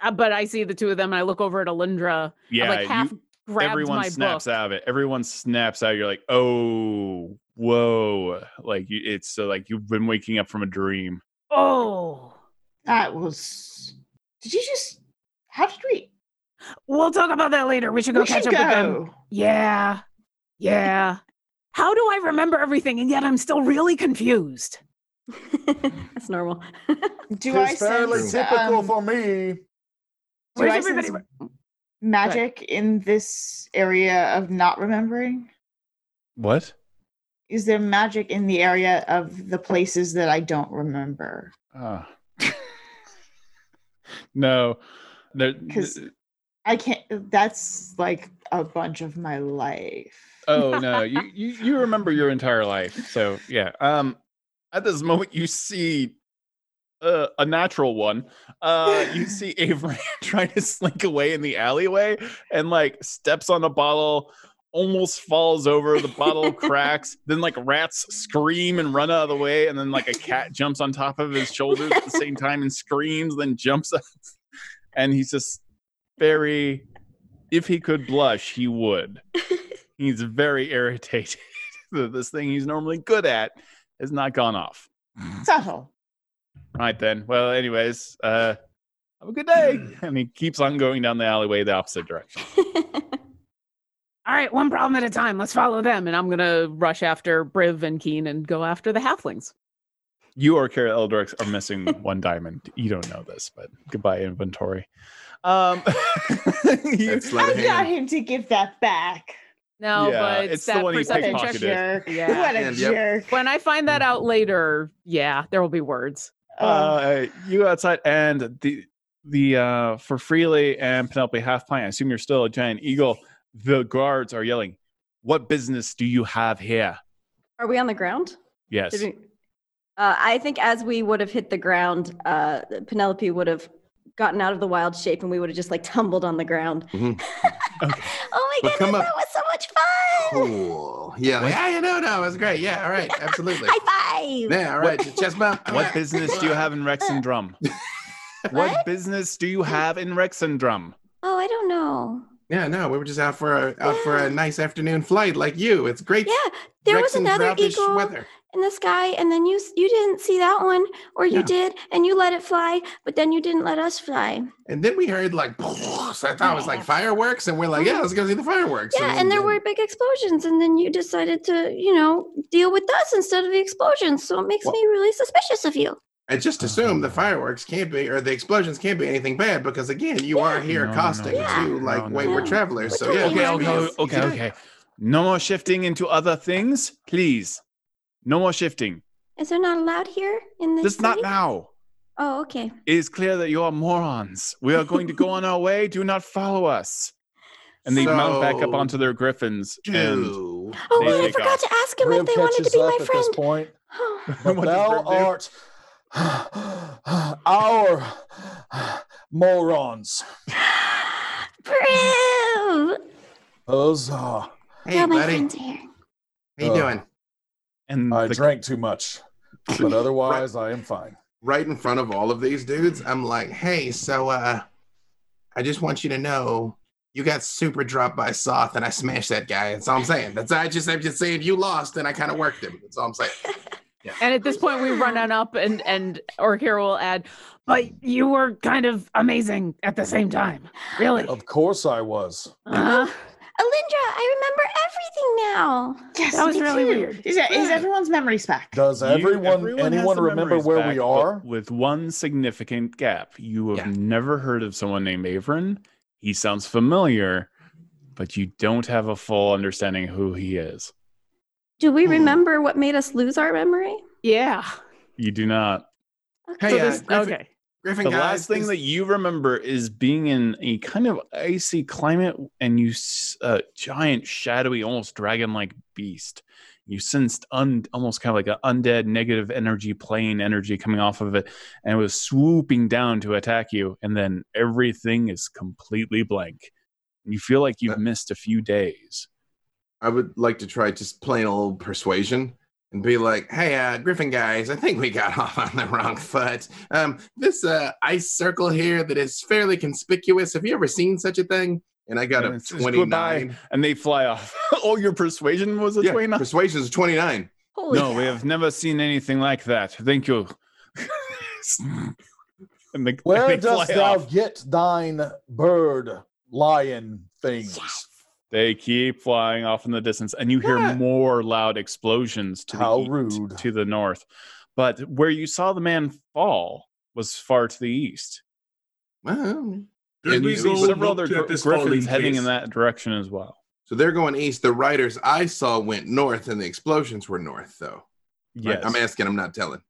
Uh, but I see the two of them, and I look over at Alindra. Yeah, I like half you, everyone my snaps book. out of it. Everyone snaps out. You're like, oh, whoa! Like you, it's uh, like you've been waking up from a dream. Oh, That was. Did you just? How did we? we'll talk about that later. We should go we catch should up with them. go. Yeah, yeah. How do I remember everything, and yet I'm still really confused? That's normal. Do I It's fairly sense typical um, for me. do Where's I everybody? sense magic in this area of not remembering? What? Is there magic in the area of the places that I don't remember? Ah. no, there. 'Cause- I can't. That's like a bunch of my life. Oh no, you, you you remember your entire life. So yeah. Um, at this moment, you see uh, a natural one. Uh, you see Avery trying to slink away in the alleyway and like steps on a bottle, almost falls over. The bottle cracks. Then like rats scream and run out of the way, and then like a cat jumps on top of his shoulders at the same time and screams. Then jumps up, and he's just very. If he could blush, he would. He's very irritated that this thing he's normally good at has not gone off. Subtle. Right then. Well, anyways, uh, have a good day. And he keeps on going down the alleyway the opposite direction. All right, one problem at a time. Let's follow them. And I'm gonna rush after Briv and Keen and go after the halflings. You Orkara Eldrix are missing one diamond. You don't know this, but goodbye inventory. Um, you- I got him to give that back. No, Yeah, but it's, it's the that one perception check. pickpocketed. jerk. Yeah. What a And, yep. jerk. When I find that out later, yeah, there will be words. Uh, you outside and the the uh for Freely and Penelope Half Pint, I assume you're still a giant eagle. The guards are yelling, What business do you have here? Are we on the ground? Yes. We- Uh, I think as we would have hit the ground, uh, Penelope would have gotten out of the wild shape and we would have just like tumbled on the ground. Mhm. Okay. Oh my Well, come goodness, up- that was so much fun! Cool. Yeah. Like, yeah, no, no, it was great. Yeah, all right, absolutely. High five! Yeah, all right. Chest bump. What business do you have in Rexxentrum? what What? business do you have in Rexxentrum? Oh, I don't know. Yeah, no, we were just out for a out for a nice afternoon flight like you. It's great. Yeah, there was another eagle weather. In the sky, and then you you didn't see that one, or you Yeah. did, and you let it fly, but then you didn't let us fly. And then we heard like, so I thought it was like fireworks, and we're like, yeah, let's go see the fireworks. Yeah, and there then- were big explosions, and then you decided to, you know, deal with us instead of the explosions. So it makes Well- me really suspicious of you. I just assume the fireworks can't be, or the explosions can't be anything bad, because again, you are here No, no, no, accosting no, two no, like no, wayward no. travelers. We're So yeah, Okay, okay, okay, okay. No more shifting into other things, please. No more shifting. Is there not allowed here in this? Just not now. Oh, okay. It is clear that you are morons. We are going to go on our way. Do not follow us. And they mount back up onto their griffins. And Do. Oh, They wait, I forgot off. to ask him if they wanted to be up my at this friend. point. Oh, But thou art our morons. Briv! Huzzah. Hey, buddy, friends are here. how you Uh, doing? And I the- drank too much, but otherwise I am fine. Right in front of all of these dudes, I'm like, hey, so uh, I just want you to know. You got super dropped by Soth, and I smashed that guy. That's all I'm saying. That's I just I'm just saying you lost, and I kind of worked him. That's all I'm saying. And at this point, we run on up, and and Orkara will add, "But you were kind of amazing at the same time, really." Of course I was. Uh-huh. Alindra, I remember everything now. Yes, That was me really too. weird. Is, that, is everyone's memories back? Does you- everyone, anyone remember where back, we are? With one significant gap. You have Yeah. never heard of someone named Averin. He sounds familiar, but you don't have a full understanding who he is. Do we Hmm. remember what made us lose our memory? Yeah. You do not. Okay. Hey, So uh, this, Griffin, okay. Griffin the guys, last thing that you remember is being in a kind of icy climate and you a giant shadowy almost dragon-like beast. You sensed un, almost kind of like an undead negative energy plane energy coming off of it and it was swooping down to attack you and then everything is completely blank. You feel like you've Uh, missed a few days. I would like to try just plain old persuasion and be like, "Hey, uh, Griffin guys, I think we got off on the wrong foot. Um, this uh, ice circle here that is fairly conspicuous. Have you ever seen such a thing?" And I got And a it says, twenty "Goodbye." nine. and they fly off oh your persuasion was a Yeah, 29 persuasion is twenty nine. Holy no we have never seen anything like that thank you and they, Where they dost thou off. get thine bird lion things? They keep flying off in the distance, and you hear Yeah. more loud explosions to the How east- rude. to the north. But where you saw the man fall was far to the east. Well, Should And we you You see several other at gr- griffins falling heading in that direction as well. so they're going east. The riders I saw went north, and the explosions were north, though. Right? Yes, I'm asking. I'm not telling.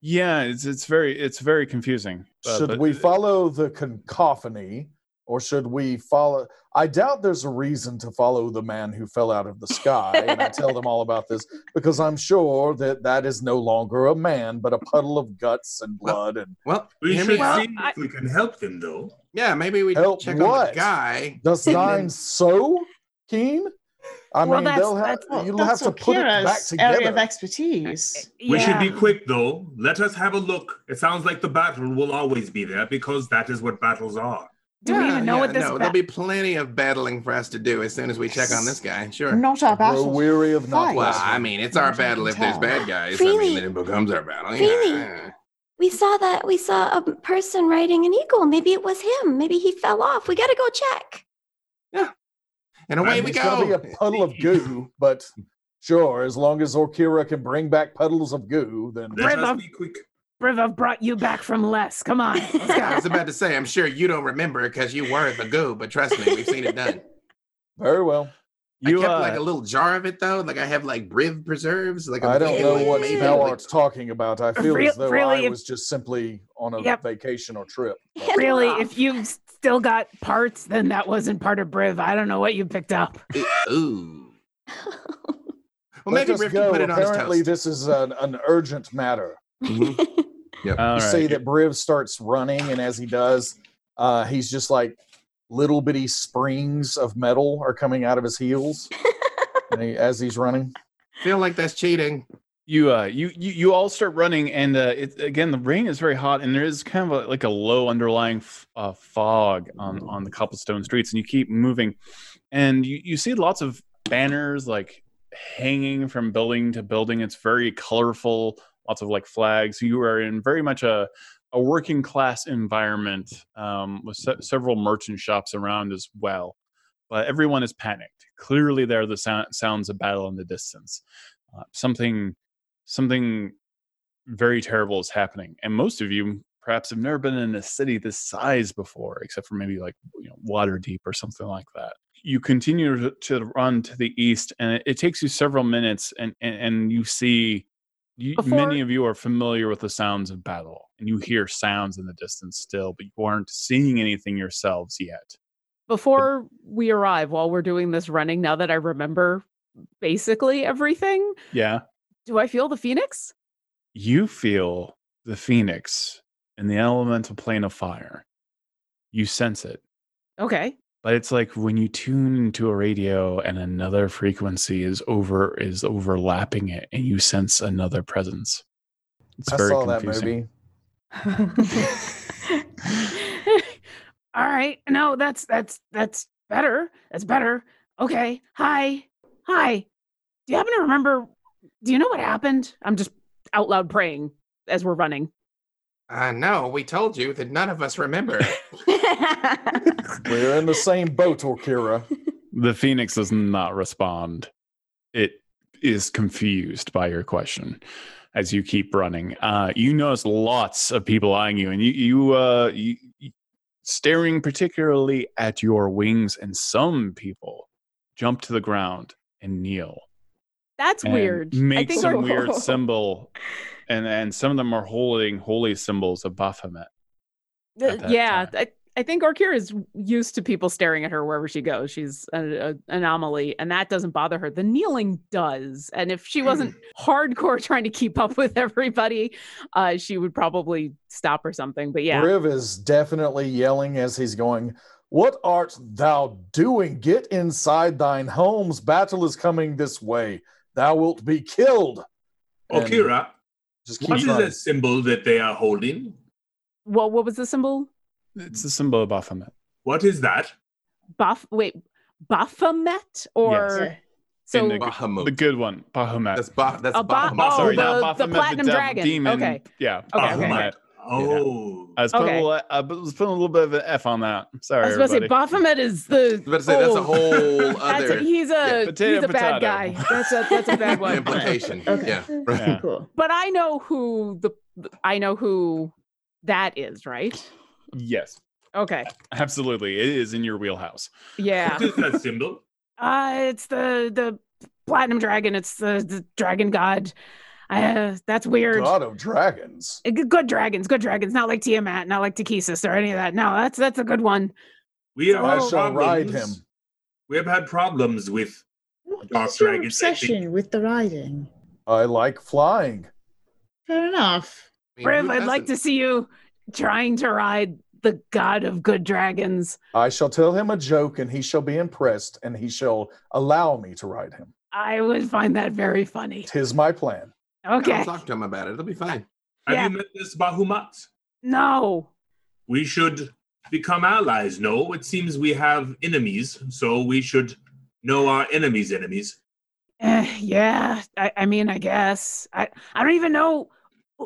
yeah, it's it's very it's very confusing. Uh, should but- we follow the cacophony or should we follow? I doubt there's a reason to follow the man who fell out of the sky. and I tell them all about this because I'm sure that that is no longer a man, but a puddle of guts and Well, blood. And Well, We should me out. see if we can help them, though. Yeah, maybe we Help check on what? the guy. does And thine so keen? I Well, mean, that's- they'll have that's- you'll have to put it back Orkara's together. area of expertise. We should be quick, though. Let us have a look. It sounds like the battle will always be there because that is what battles are. Do we even know yeah, what this? Is? No, ba- there'll be plenty of battling for us to do as soon as we check on this guy. Sure. Not our Grow battle. weary of not Fight. Well. I mean, it's our Not I battle can if there's bad guys. I Freely. mean, then it becomes our battle. Freely. Yeah. We saw that. We saw a person riding an eagle. Maybe it was him. Maybe he fell off. We gotta go check. Yeah. And away we it's gonna be a puddle of goo, but sure, as long as Orkara can bring back puddles of goo, then Let Brave us be quick. Briv, I've brought you back from less. Come on, let's I was about to say, I'm sure you don't remember because you were the goo, but trust me, we've seen it done. very well. You I kept uh, like a little jar of it though. Like I have like Briv preserves. Like I'm I don't know like, what maybe, thou like- art talking about. I feel Real- as though really, I if- was just simply on a Yep. vacation or trip. And really, we're if you've still got parts, then that wasn't part of Briv. I don't know what you picked up. Ooh. Well, Let maybe us Riff go. can put it on his Apparently, toast. this is an, an urgent matter. Mhm. all you see that Briv starts running, and as he does, uh, he's just like little bitty springs of metal are coming out of his heels and he, as he's running. Feel like that's cheating. you uh you you, you all start running and uh it, again the rain is very hot and there is kind of a, like a low underlying f- uh, fog on on the cobblestone streets and you keep moving and you, you see lots of banners like hanging from building to building it's very colorful lots of like flags. You are in very much a a working class environment um, with se- several merchant shops around as well. But everyone is panicked. Clearly there are the sound, sounds of battle in the distance. Uh, something something very terrible is happening. And most of you perhaps have never been in a city this size before except for maybe like you know Waterdeep or something like that. You continue to, to run to the east and it, it takes you several minutes and and, and you see you, Before- many of you are familiar with the sounds of battle and you hear sounds in the distance still but you aren't seeing anything yourselves yet Before we arrive, while we're doing this running, now that I remember basically everything, yeah do I feel the phoenix? you feel the phoenix in the elemental plane of fire you sense it Okay. But it's like when you tune into a radio and another frequency is over is overlapping it and you sense another presence it's I very saw that confusing movie. All right. No, that's that's that's better. That's better. Okay. Hi. Hi. Do you happen to remember? Do you know what happened? I'm just out loud praying as we're running. Uh, no, we told you that none of us remember. We're in the same boat, Orkara. the phoenix does not respond it is confused by your question as you keep running uh you notice lots of people eyeing you and you you uh you, you- staring particularly at your wings and some people jump to the ground and kneel That's and weird. I make think some our- weird symbol and and some of them are holding holy symbols of baphomet at yeah, time. I, I think Orkara is used to people staring at her wherever she goes. She's an anomaly, and that doesn't bother her. The kneeling does, and if she wasn't hardcore trying to keep up with everybody, uh, she would probably stop or something. But yeah, Riv is definitely yelling as he's going, What art thou doing? Get inside thine homes. Battle is coming this way. Thou wilt be killed. And Orkara, Just what keep is running. the symbol that they are holding? what what was the symbol? it's the symbol of baphomet What is that? Buff. Wait, Baphomet or so the, Bahamut. the good one baphomet That's ba- that's A ba- Bahamut. oh, sorry, the- not the platinum devil- dragon. Demon. Okay. Yeah. Okay, okay. Bahamut. Oh. I was putting, Okay. a, little, I was putting a little bit of an F on that. Sorry, I was about to say everybody. Baphomet is the. I was about to say, that's a whole that's other a, he's a yeah, potato, he's a bad guy. That's a that's a bad one. implication. Okay. Yeah. Yeah. Cool. But I know who the I know who that is, right? Yes, Okay. absolutely. It is in your wheelhouse. Yeah. What is that symbol? Uh, it's the the platinum dragon. It's the the dragon god. Uh, that's weird. God of dragons. Uh, Good, good dragons, good dragons. Not like Tiamat, not like Takhisis or any of that. No, that's that's a good one. We have I had shall ride problems- him. We have had problems with What Dark is your dragons, obsession with the riding? I like flying. Fair enough. I mean, Briv, who I'd like to see you trying to ride the god of good dragons. I shall tell him a joke and he shall be impressed and he shall allow me to ride him. I would find that very funny. Tis my plan. Okay. I'll talk to him about it. It'll be fine. Have Yeah. you met this Bahamut? No. We should become allies. No, it seems we have enemies, so we should know our enemies' enemies. Eh, yeah, I, I mean, I guess. I, I don't even know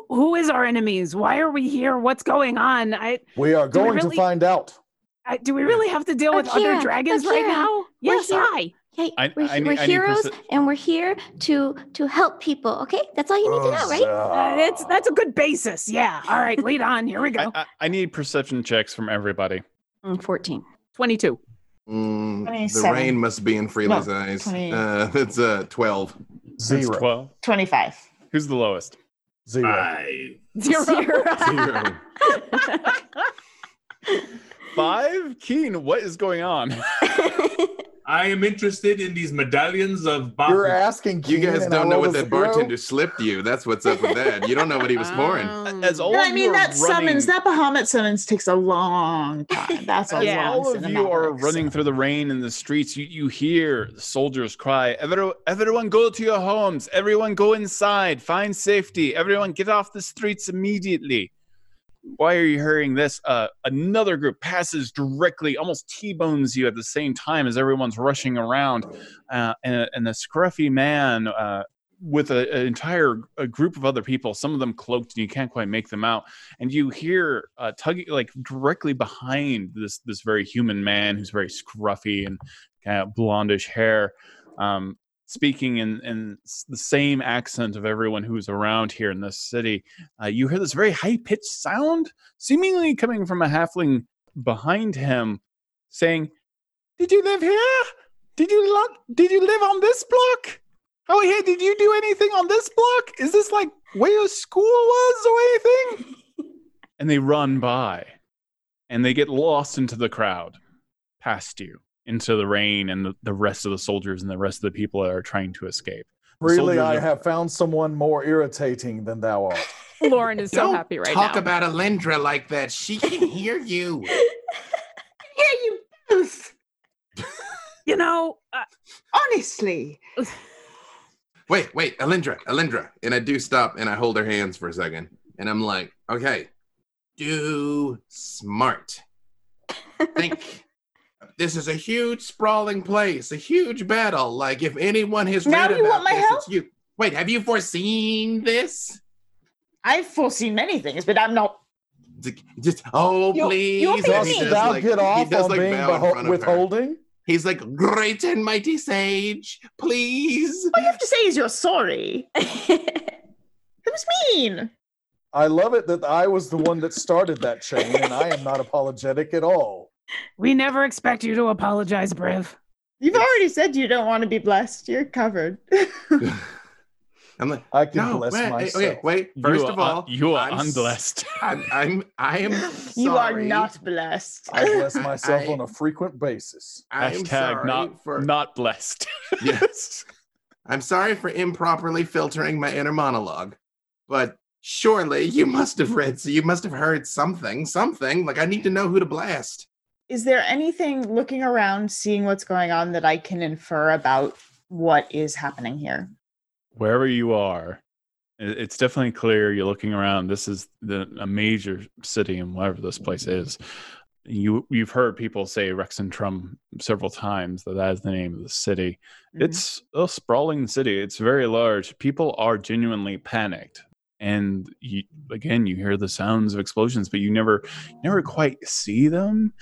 who is our enemies. Why are we here? What's going on? I, We are Do we going really- to find out. I do we really have to deal with other Akira, dragons right now? Yes, here. Hi. Hey, I- we're, I need- we're need heroes perce- and we're here to to help people. Okay, that's all you need to know, right? Uh, it's that's a good basis. Yeah. All right, lead on. Here we go. I, I need perception checks from everybody. Mm, 14. 22. Mm, the rain must be in Freely's No, eyes. 20. Uh, it's uh, 12. That's Zero. 12. 25. Who's the lowest? Zero. I Zero. Zero. Five? Keen, what is going on? I am interested in these medallions of You're Bahamut. asking. You guys don't know what that zero? bartender slipped you. That's what's up with that. You don't know what he was pouring. Um, As all No, of I mean, that running, summons, that Bahamut summons takes a long time. That's a Yeah. long all of you are running through the rain in the streets, you, you hear the soldiers cry, "Every- Everyone go to your homes. Everyone go inside. Find safety. Everyone get off the streets immediately. Why are you hearing this? Uh, another group passes directly, almost T-bones you at the same time as everyone's rushing around. Uh, and, and a scruffy man uh, with a- an entire a group of other people, some of them cloaked and you can't quite make them out and you hear uh, tugging like directly behind this this very human man who's very scruffy and kind of blondish hair um, speaking in, in the same accent of everyone who's around here in this city uh, you hear this very high-pitched sound seemingly coming from a halfling behind him saying did you live here? Did you lo- did you live on this block? Oh yeah did you do anything on this block? Is this like where your school was or anything? And they run by and they get lost into the crowd past you into the rain and the, the rest of the soldiers and the rest of the people that are trying to escape The Really, I are- have found someone more irritating than thou art. Lauren is so Don't happy right talk now. Talk about Alindra like that. She can hear you. Hear you both. You know, uh, Honestly. Wait, wait, Alindra, Alindra. And I do stop and I hold her hands for a second. And I'm like, okay, do smart. Think. This is a huge sprawling place, a huge battle. Like if anyone has Now read you about want my this, help? it's you. Wait, have you foreseen this? I've foreseen many things, but I'm not. Just oh You- please. you And Dost he think does, thou like- get he off does, on like, being bow in beho- front of her. withholding? He's like, great and mighty sage, please. All you have to say is you're sorry. It was mean. I love it that I was the one that started that chain, and I am not apologetic at all. We never expect you to apologize, Briv. You've already said you don't want to be blessed. You're covered. I'm like, I can no, bless wait, myself. okay, wait. First you of are, all, you are I'm unblessed I'm, I'm, I am. you are not blessed. I bless myself I- on a frequent basis. I'm hashtag not for. not blessed Yes. I'm sorry for improperly filtering my inner monologue, but surely you must have read, so you must have heard something, something. Like I need to know who to blast. Is there anything looking around, seeing what's going on, that I can infer about what is happening here? wherever you are it's definitely clear you're looking around. This is the a major city and whatever this place is. You you've heard people say Rexxentrum several times that that is the name of the city. Mhm. it's a sprawling city. It's very large. People are genuinely panicked. And you, again you hear the sounds of explosions but you never never quite see them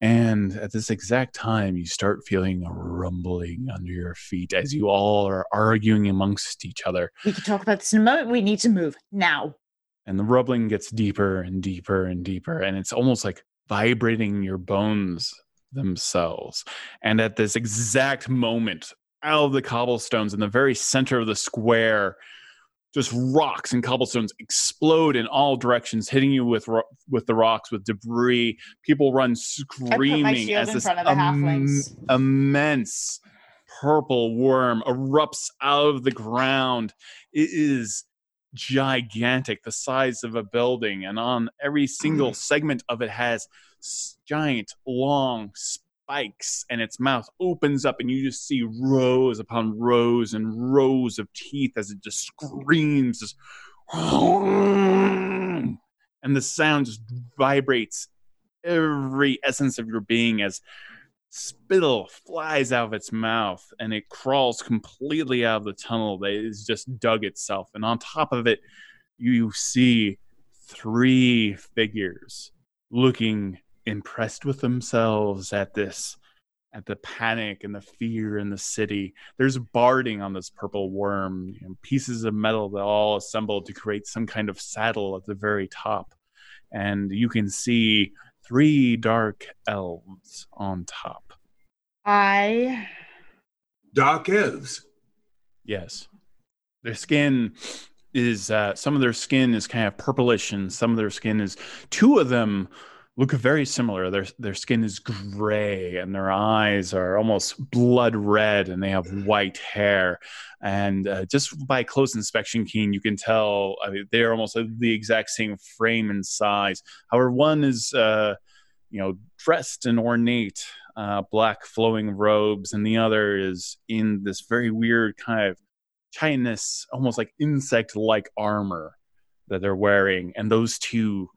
and at this exact time you start feeling a rumbling under your feet as you all are arguing amongst each other We can talk about this in a moment. We need to move now. and the rumbling gets deeper and deeper and deeper and it's almost like vibrating your bones themselves and at this exact moment out of the cobblestones in the very center of the square just rocks and cobblestones explode in all directions hitting you with ro- with the rocks with debris. People run screaming as this front of the halflings. immense purple worm erupts out of the ground. It is gigantic, the size of a building, and on every single mm. segment of it has giant, long spikes, and its mouth opens up, and you just see rows upon rows and rows of teeth as it just screams, and the sound just vibrates every essence of your being as spittle flies out of its mouth and it crawls completely out of the tunnel that has just dug itself. And on top of it, you see three figures looking impressed with themselves at this at the panic and the fear in the city there's barding on this purple worm you know, pieces of metal that all assembled to create some kind of saddle at the very top and you can see three dark elves on top I Dark elves. Yes. Their skin is uh, some of their skin is kind of purplish, and some of their skin is. Two of them look very similar. Their their skin is gray, and their eyes are almost blood red, and they have white hair. And uh, just by close inspection, Keen, you can tell I mean, they're almost the exact same frame and size. However, one is. Uh, you know, dressed in ornate uh, black flowing robes, and the other is in this very weird kind of Chinese, almost like insect-like armor that they're wearing. And those two,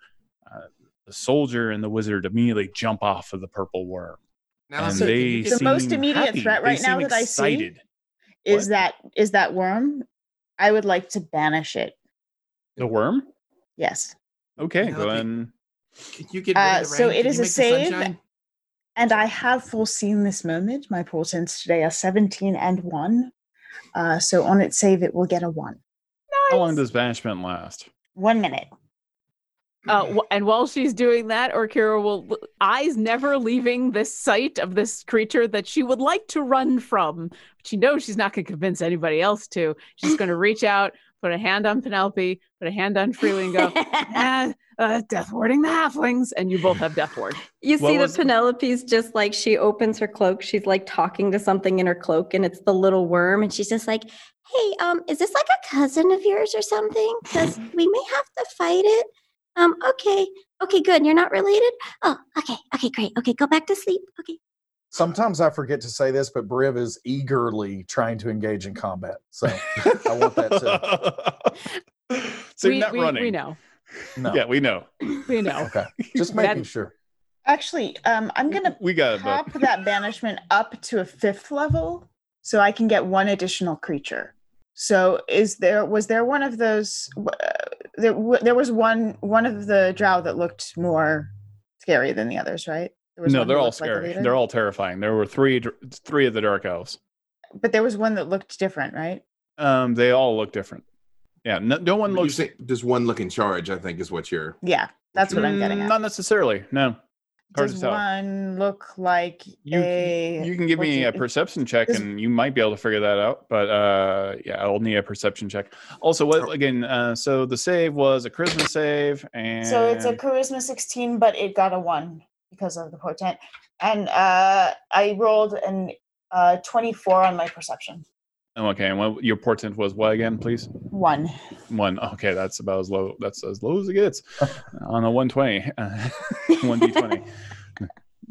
the soldier and the wizard, immediately jump off of the purple worm. Now, and so they the most immediate happy. threat right now seem that I see is What? that is that worm. I would like to banish it. the worm. Yes. Okay, go ahead. and- Can you get Uh, so rain? it Can is a save. sunshine? And I have foreseen this moment. My portents today are 17 and 1. Uh, so on its save, it will get a 1. How long does banishment last? One minute. Uh, and while she's doing that, Orkara will eyes never leaving this sight of this creature that she would like to run from. But she knows she's not going to convince anybody else to. She's going to reach out, put a hand on Penelope, put a hand on Freely, and go, ah, uh, death warding the halflings, and you both have death ward. You What see that was- Penelope's just like she opens her cloak. She's like talking to something in her cloak, and it's the little worm, and she's just like, Hey, um, is this like a cousin of yours or something? Because we may have to fight it. Um, okay, okay, good. You're not related. Oh, okay, okay, great. Okay, go back to sleep. Okay. Sometimes I forget to say this, but Briv is eagerly trying to engage in combat. So I want that too. so we, not we, running. we know. No. Yeah, we know. We know. Okay. Just That- making sure. Actually, um, I'm going to We got it, bud. pop that banishment up to a fifth level so I can get one additional creature. So is there was there one of those uh, there there was one one of the drow that looked more scary than the others, right? No, they're all looked like scary. they're all terrifying. There were three three of the dark elves. but there was one that looked different, right? Um, they all look different. Yeah, no, no one You looks. say does one look in charge? I think is what you're. Yeah, that's what I'm getting Mm, at. Not necessarily. No. Hard Does one look like You, a? you can give me a perception check, Does- and you might be able to figure that out. But uh, yeah, I'll need a perception check. Also, what again? Uh, so the save was a charisma save, and So it's a charisma 16, but it got a one because of the portent. And uh, I rolled an uh, 24 on my perception. Okay. And what your portent was what again, please? One. One. Okay, that's about as low. That's as low as it gets on a one twenty. One d twenty.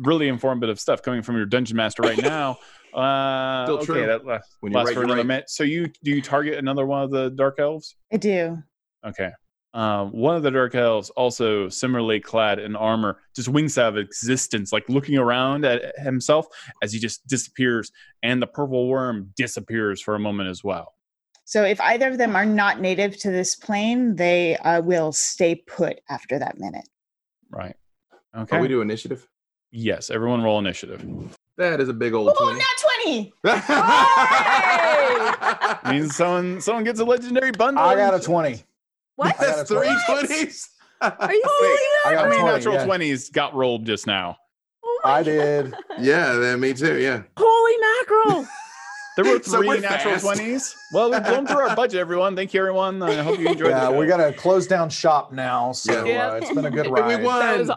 Really informative stuff coming from your dungeon master right now. Uh, Still okay, true. that lasts, When you're lasts right, for you're another right. minute. So you do you target another one of the dark elves? I do. Okay. Um, one of the dark elves, also similarly clad in armor, just winks out of existence, like looking around at himself as he just disappears, and the purple worm disappears for a moment as well. So if either of them are not native to this plane, they uh, will stay put after that minute. Right. Okay. we do initiative. yes, everyone roll initiative. That is a big old Oh, twenty. not 20! means someone someone gets a legendary bundle. I got a 20. "What? I got That's three 20. twenties. Are you Wait, I got How a many 20, natural yeah. twenties got rolled just now? I did. yeah, that, me too. Yeah. Holy mackerel! There were So three we're natural fast. twenties. Well, we've blown through our budget, everyone. Thank you, everyone. I hope you enjoyed. Yeah, the we show. got to close down shop now. So Yeah. uh, it's been a good And we won.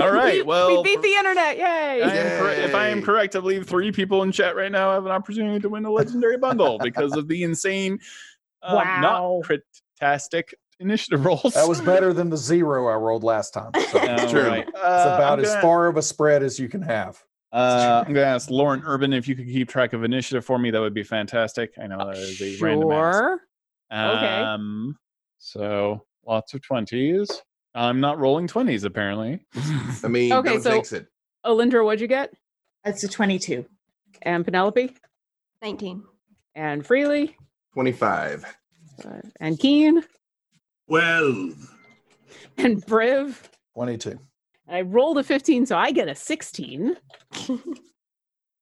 All right, well, we beat the internet! Yay! I am correct- if I am correct, I believe three people in chat right now have an opportunity to win a legendary bundle because of the insane, uh, Wow. not crit-tastic initiative rolls. That was better than the zero I rolled last time. So it's True. right. about Uh, I'm as gonna- far of a spread as you can have. Uh, I'm going to ask Lauren Urban if you could keep track of initiative for me. That would be fantastic. I know that is a random ask. Sure. Okay. Um, so lots of twenties. I'm not rolling twenties apparently. I mean, Okay, don't so- jinx it. Alindra, what'd you get? It's a 22. And Penelope? 19. And Freely? 25. Uh, and Keen? Twelve. And Briv? 22. I rolled a 15, so I get a 16.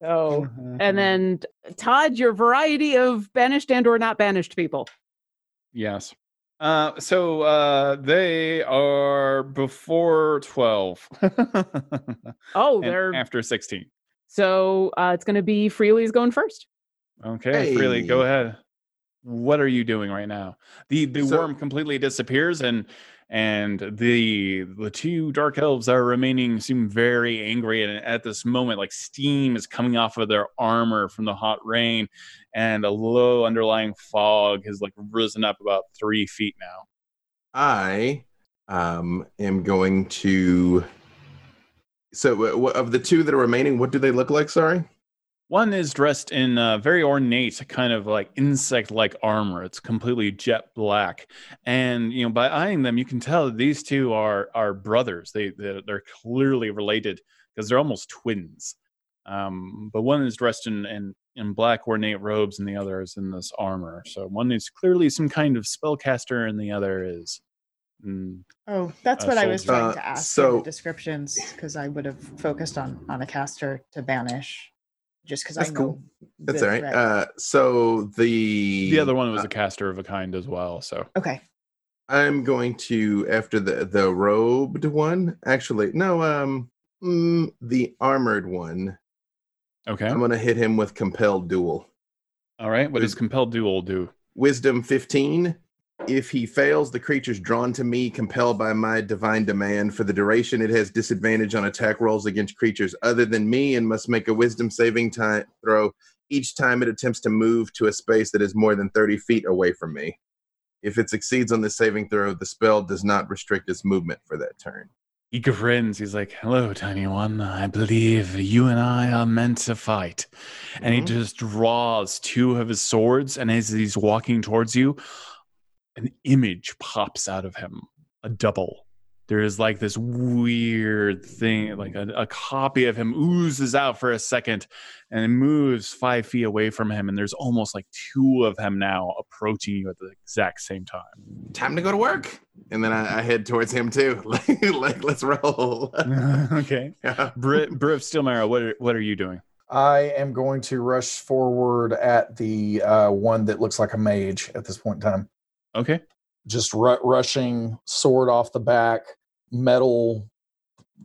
oh. and then Todd, your variety of banished and or not banished people. Yes. Uh, so uh, they are before 12. Oh, and they're after 16. so uh, it's going to be Freely's going first. Okay, freely, go ahead. What are you doing right now? The the So- worm completely disappears and and the the two dark elves that are remaining seem very angry and at this moment like steam is coming off of their armor from the hot rain and a low underlying fog has like risen up about three feet now. I um, am going to. So, uh, of the two that are remaining, what do they look like? Sorry. One is dressed in uh, very ornate, kind of like insect-like armor. It's completely jet black, and you know, by eyeing them, you can tell that these two are are brothers. They they're, they're clearly related because they're almost twins. Um, but one is dressed in, in in black ornate robes, and the other is in this armor. So one is clearly some kind of spellcaster, and the other is. mm, Oh, that's Uh, what I was trying Uh, to ask in so- the descriptions because I would have focused on on a caster to banish, just because I That's know. cool. That's the all right. threat. Uh, so the the other one was uh, a caster of a kind as well. So okay. I'm going to after the the robed one. Actually, no. Um, mm, the armored one. okay, I'm gonna hit him with compelled duel. all right. What does compelled duel do? Wisdom 15. If he fails, the creature's drawn to me, compelled by my divine demand. For the duration, it has disadvantage on attack rolls against creatures other than me and must make a wisdom saving time throw each time it attempts to move to a space that is more than 30 feet away from me. If it succeeds on the saving throw, the spell does not restrict its movement for that turn. He grins. He's like, "Hello, tiny one. I believe you and I are meant to fight." And he Mhm. just draws two of his swords, and as he's walking towards you, an image pops out of him, a double. There is like this weird thing, like a, a copy of him oozes out for a second, and it moves five feet away from him. And there's almost like two of him now approaching you at the exact same time. Time to go to work. And then I, I head towards him too. like, like, let's roll. okay, Yeah. Brit, Briv Steelmeyer, what are, what are you doing? I am going to rush forward at the uh, one that looks like a mage at this point in time. Okay. Just ru- rushing, sword off the back, metal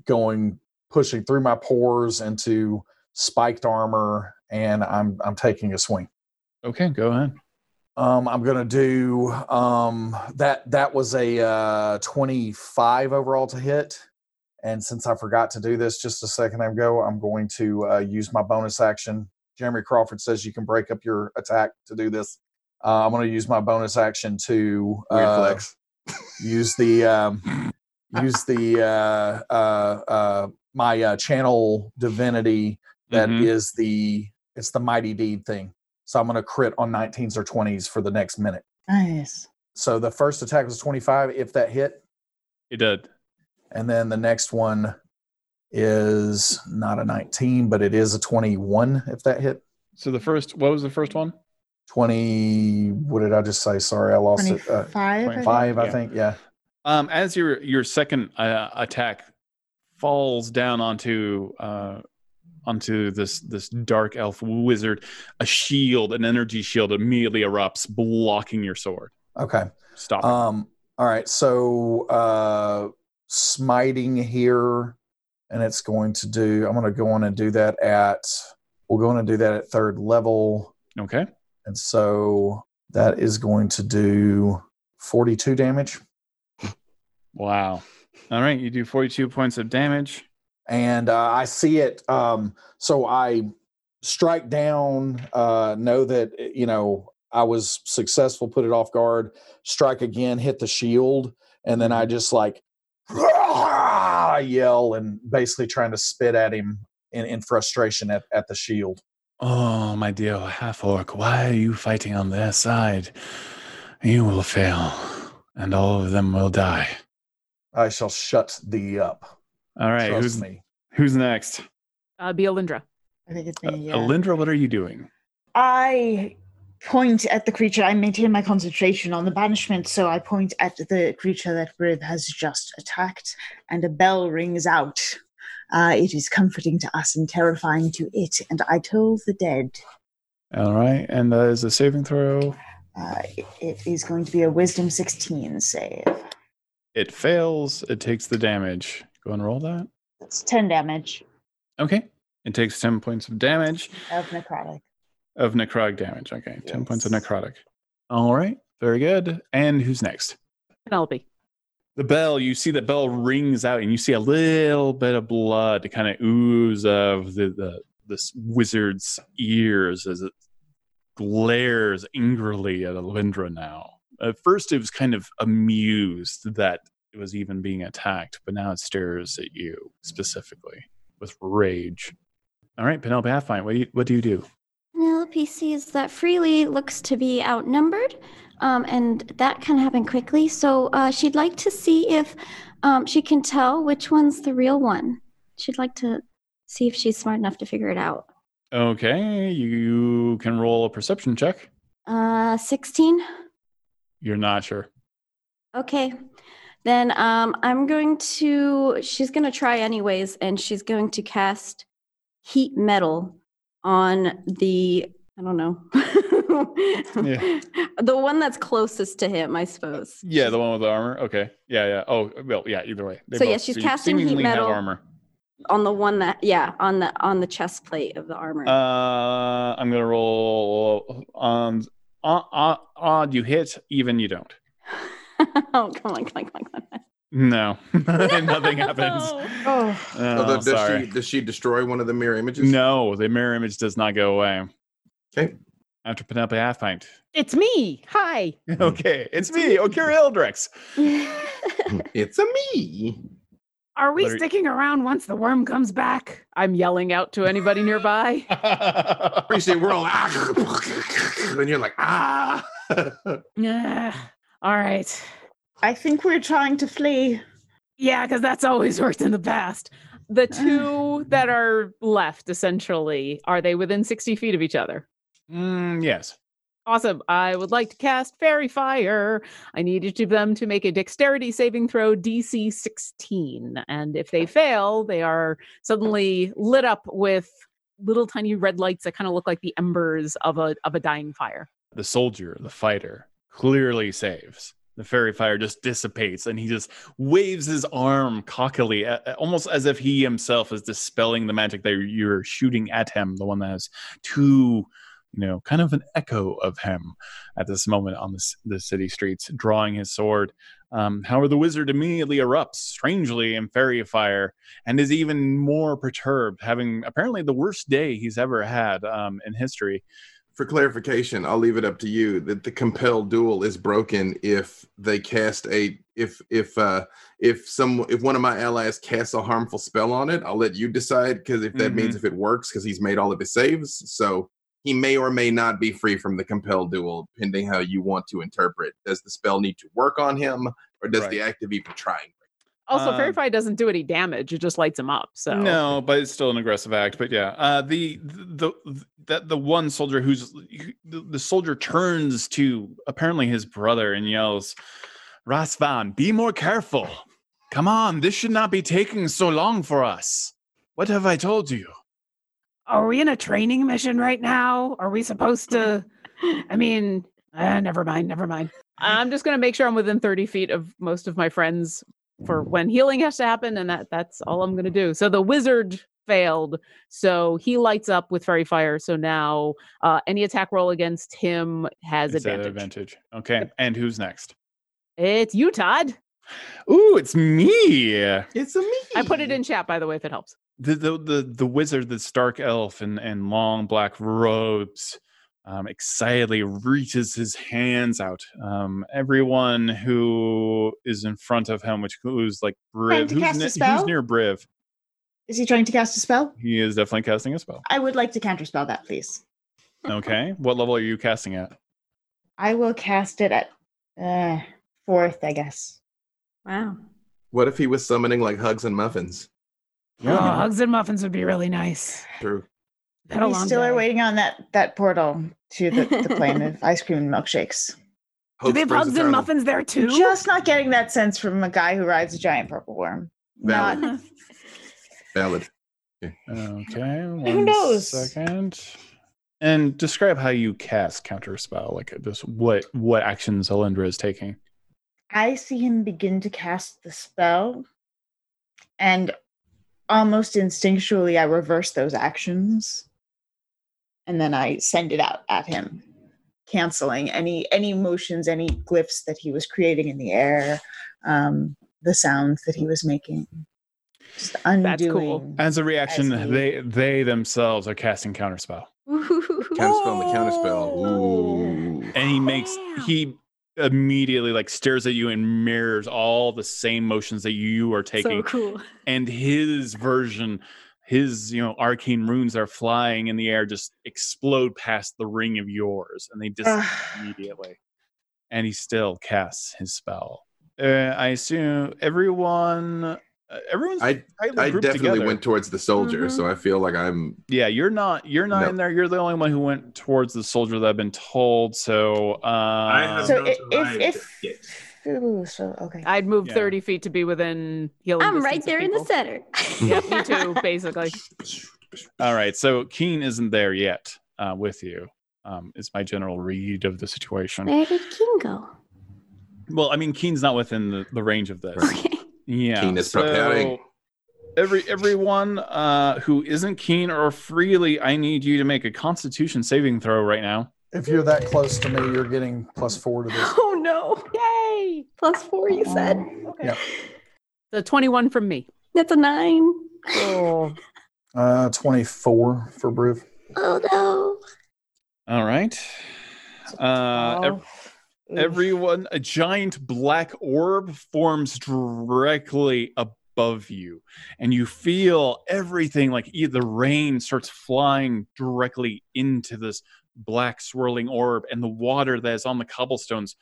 going, pushing through my pores into spiked armor, and I'm I'm taking a swing. Okay, go ahead. Um, I'm gonna do um, that. That was a uh, 25 overall to hit, and since I forgot to do this just a second ago, I'm going to uh, use my bonus action. Jeremy Crawford says you can break up your attack to do this. Uh, I'm going to use my bonus action to uh, flex. use the um, use the uh, uh, uh, my uh, channel divinity that is Mhm. the it's the mighty deed thing. So I'm going to crit on 19s or 20s for the next minute. Nice. So the first attack was 25 if that hit, It did. and then the next one is not a 19, but it is a 21 if that hit. So the first, what was the first one? 20 what did I just say? Sorry, I lost it. Uh, 25. I think. 5 I Yeah. think, yeah. Um, as your your second uh, attack falls down onto uh, onto this this dark elf wizard, a shield, an energy shield, immediately erupts, blocking your sword. Okay. Stop. Um, all right, so uh smiting here, and it's going to do I'm gonna go on and do that at we're going to do that at third level. okay. And so that is going to do 42 damage. Wow. All right. You do forty two points of damage. And uh, I see it. Um, so I strike down, uh, know that, you know, I was successful, put it off guard, strike again, hit the shield. And then I just like yell and basically trying to spit at him in, in frustration at, at the shield. Oh, my dear half orc, why are you fighting on their side? You will fail, and all of them will die. I shall shut thee up. All right, Trust who's me. who's next? Uh, be Alindra. I think it's Uh, me. Yeah. Alindra, what are you doing? I point at the creature. I maintain my concentration on the banishment, so I point at the creature that Briv has just attacked, and a bell rings out. Uh, it is comforting to us and terrifying to it, and I told the dead. All right, and that is a saving throw. Uh, it- it is going to be a Wisdom 16 save. It fails. It takes the damage. Go and roll that. That's 10 damage Okay. It takes 10 points of damage of necrotic. of necrotic damage. Okay. 10 points of necrotic. All right. Very good. And who's next? Penelope. The bell, you see the bell rings out and you see a little bit of blood to kind of ooze of the, the this wizard's ears as it glares angrily at Alindra now. At first it was kind of amused that it was even being attacked, but now it stares at you specifically with rage. All right, Penelope what do you what do you do? Penelope sees that Freely looks to be outnumbered, um, and that can happen quickly. So uh, she'd like to see if um, she can tell which one's the real one. She'd like to see if she's smart enough to figure it out. Okay, you can roll a perception check. Uh, 16? You're not sure. Okay. Then um, I'm going to, she's going to try anyways, and she's going to cast heat metal on the, I don't know. Yeah. The one that's closest to him, I suppose. Yeah, the one with the armor. Okay. Yeah, yeah. Oh, well, yeah. Either way. They So, yeah, she's se- casting heat metal. armor. On the one that, yeah, on the on the chest plate of the armor. Uh, I'm gonna roll on odd, odd, odd. You hit, even you don't. oh, come on, come on, come on, come on. No, nothing happens. No. Oh, Oh, oh does sorry. she does she destroy one of the mirror images? No, the mirror image does not go away. Okay. After Penelope Halfpint. It's me. Hi. Okay, it's me, Orkara Eldrex. It's a me. Are we What sticking around once the worm comes back? I'm yelling out to anybody nearby. Appreciate we're all ah, and you're like ah. Yeah. All right. I think we're trying to flee. Yeah, because that's always worked in the past. The two that are left, essentially, are they within 60 feet of each other? Mm, yes. Awesome. I would like to cast Faerie Fire. I need each of them to make a dexterity saving throw DC 16. And if they fail, they are suddenly lit up with little tiny red lights that kind of look like the embers of a of a dying fire. The soldier, the fighter, clearly saves. The faerie fire just dissipates and he just waves his arm cockily, almost as if he himself is dispelling the magic that you're shooting at him, the one that has two, you know, kind of an echo of him at this moment on the, the city streets, drawing his sword. Um, however, the wizard immediately erupts strangely in faerie fire and is even more perturbed, having apparently the worst day he's ever had um, in history. For clarification, I'll leave it up to you that the compelled duel is broken if they cast a if if uh if some if one of my allies casts a harmful spell on it, I'll let you decide because if that means if it works because he's made all of his saves, so he may or may not be free from the compelled duel, depending how you want to interpret. Does the spell need to work on him, or does the active even try? and Also, Fairy Um, Fire doesn't do any damage; it just lights him up. So No, but it's still an aggressive act. But yeah, uh, the the that the one soldier who's the, the soldier turns to apparently his brother and yells, "Rasvan, be more careful! Come on, this should not be taking so long for us. What have I told you?" Are we in a training mission right now? Are we supposed to? I mean, uh, never mind. Never mind. I'm just gonna make sure I'm within 30 feet of most of my friends for when healing has to happen, and that that's all I'm gonna do. So the wizard failed, so he lights up with faerie fire. So now uh, any attack roll against him has It's an advantage. advantage. Okay, and who's next? It's you, Todd. Ooh, it's me. It's a me. I put it in chat, by the way, if it helps. the the the, the wizard, the stark elf, and and long black robes, um, excitedly reaches his hands out. Um, everyone who is in front of him, which who's like Briv, to who's, cast a ne- who's near Briv, Is he trying to cast a spell? he is definitely casting a spell. I would like to counterspell that, please. Okay, what level are you casting at? I will cast it at uh, fourth, I guess. Wow. What if he was summoning like hugs and muffins? Oh, hugs and muffins would be really nice. True. Had we still day. are waiting on that that portal to the, the plane of ice cream and milkshakes. Do they have springs hugs and muffins there too? Just not getting that sense from a guy who rides a giant purple worm. Valid. Not Valid. Okay. One knows? second. And describe how you cast counter spell, like just what what actions Alindra is taking. I see him begin to cast the spell, and almost instinctually, I reverse those actions, and then I send it out at him, canceling any any motions, any glyphs that he was creating in the air, um, the sounds that he was making. Just undoing. That's cool. As a reaction, As they they themselves are casting counterspell. Counterspell and the counterspell. Ooh. And he makes he immediately like stares at you and mirrors all the same motions that you are taking. So cool. and his version his you know arcane runes are flying in the air just explode past the ring of yours and they just immediately and he still casts his spell uh, i assume everyone uh, everyone's I tightly I grouped definitely together. went towards the soldier, so I feel like I'm yeah you're not you're not No. in there you're the only one who went towards the soldier that i've been told so I um, have So not i- if if. Ooh, so okay. I'd move Yeah. 30 feet to be within healing. I'm right there in the center. Yep, me too, basically. all right so keen isn't there yet uh, with you um, is my general read of the situation Where did Keen go? Well, I mean, Keen's not within the, the range of this. Okay. Yeah. Keen is preparing. Every everyone uh, who isn't keen or freely, I need you to make a Constitution saving throw right now. If you're that close to me, you're getting plus four to this. Oh no. Yay! Plus four, you said? Okay. Yep. The 21 from me. That's a nine. Oh, Uh, 24 for Briv. Oh no. All right. Uh, ev- Oh, oof. Everyone, a giant black orb forms directly above you, and you feel everything like the rain starts flying directly into this black swirling orb, and the water that is on the cobblestones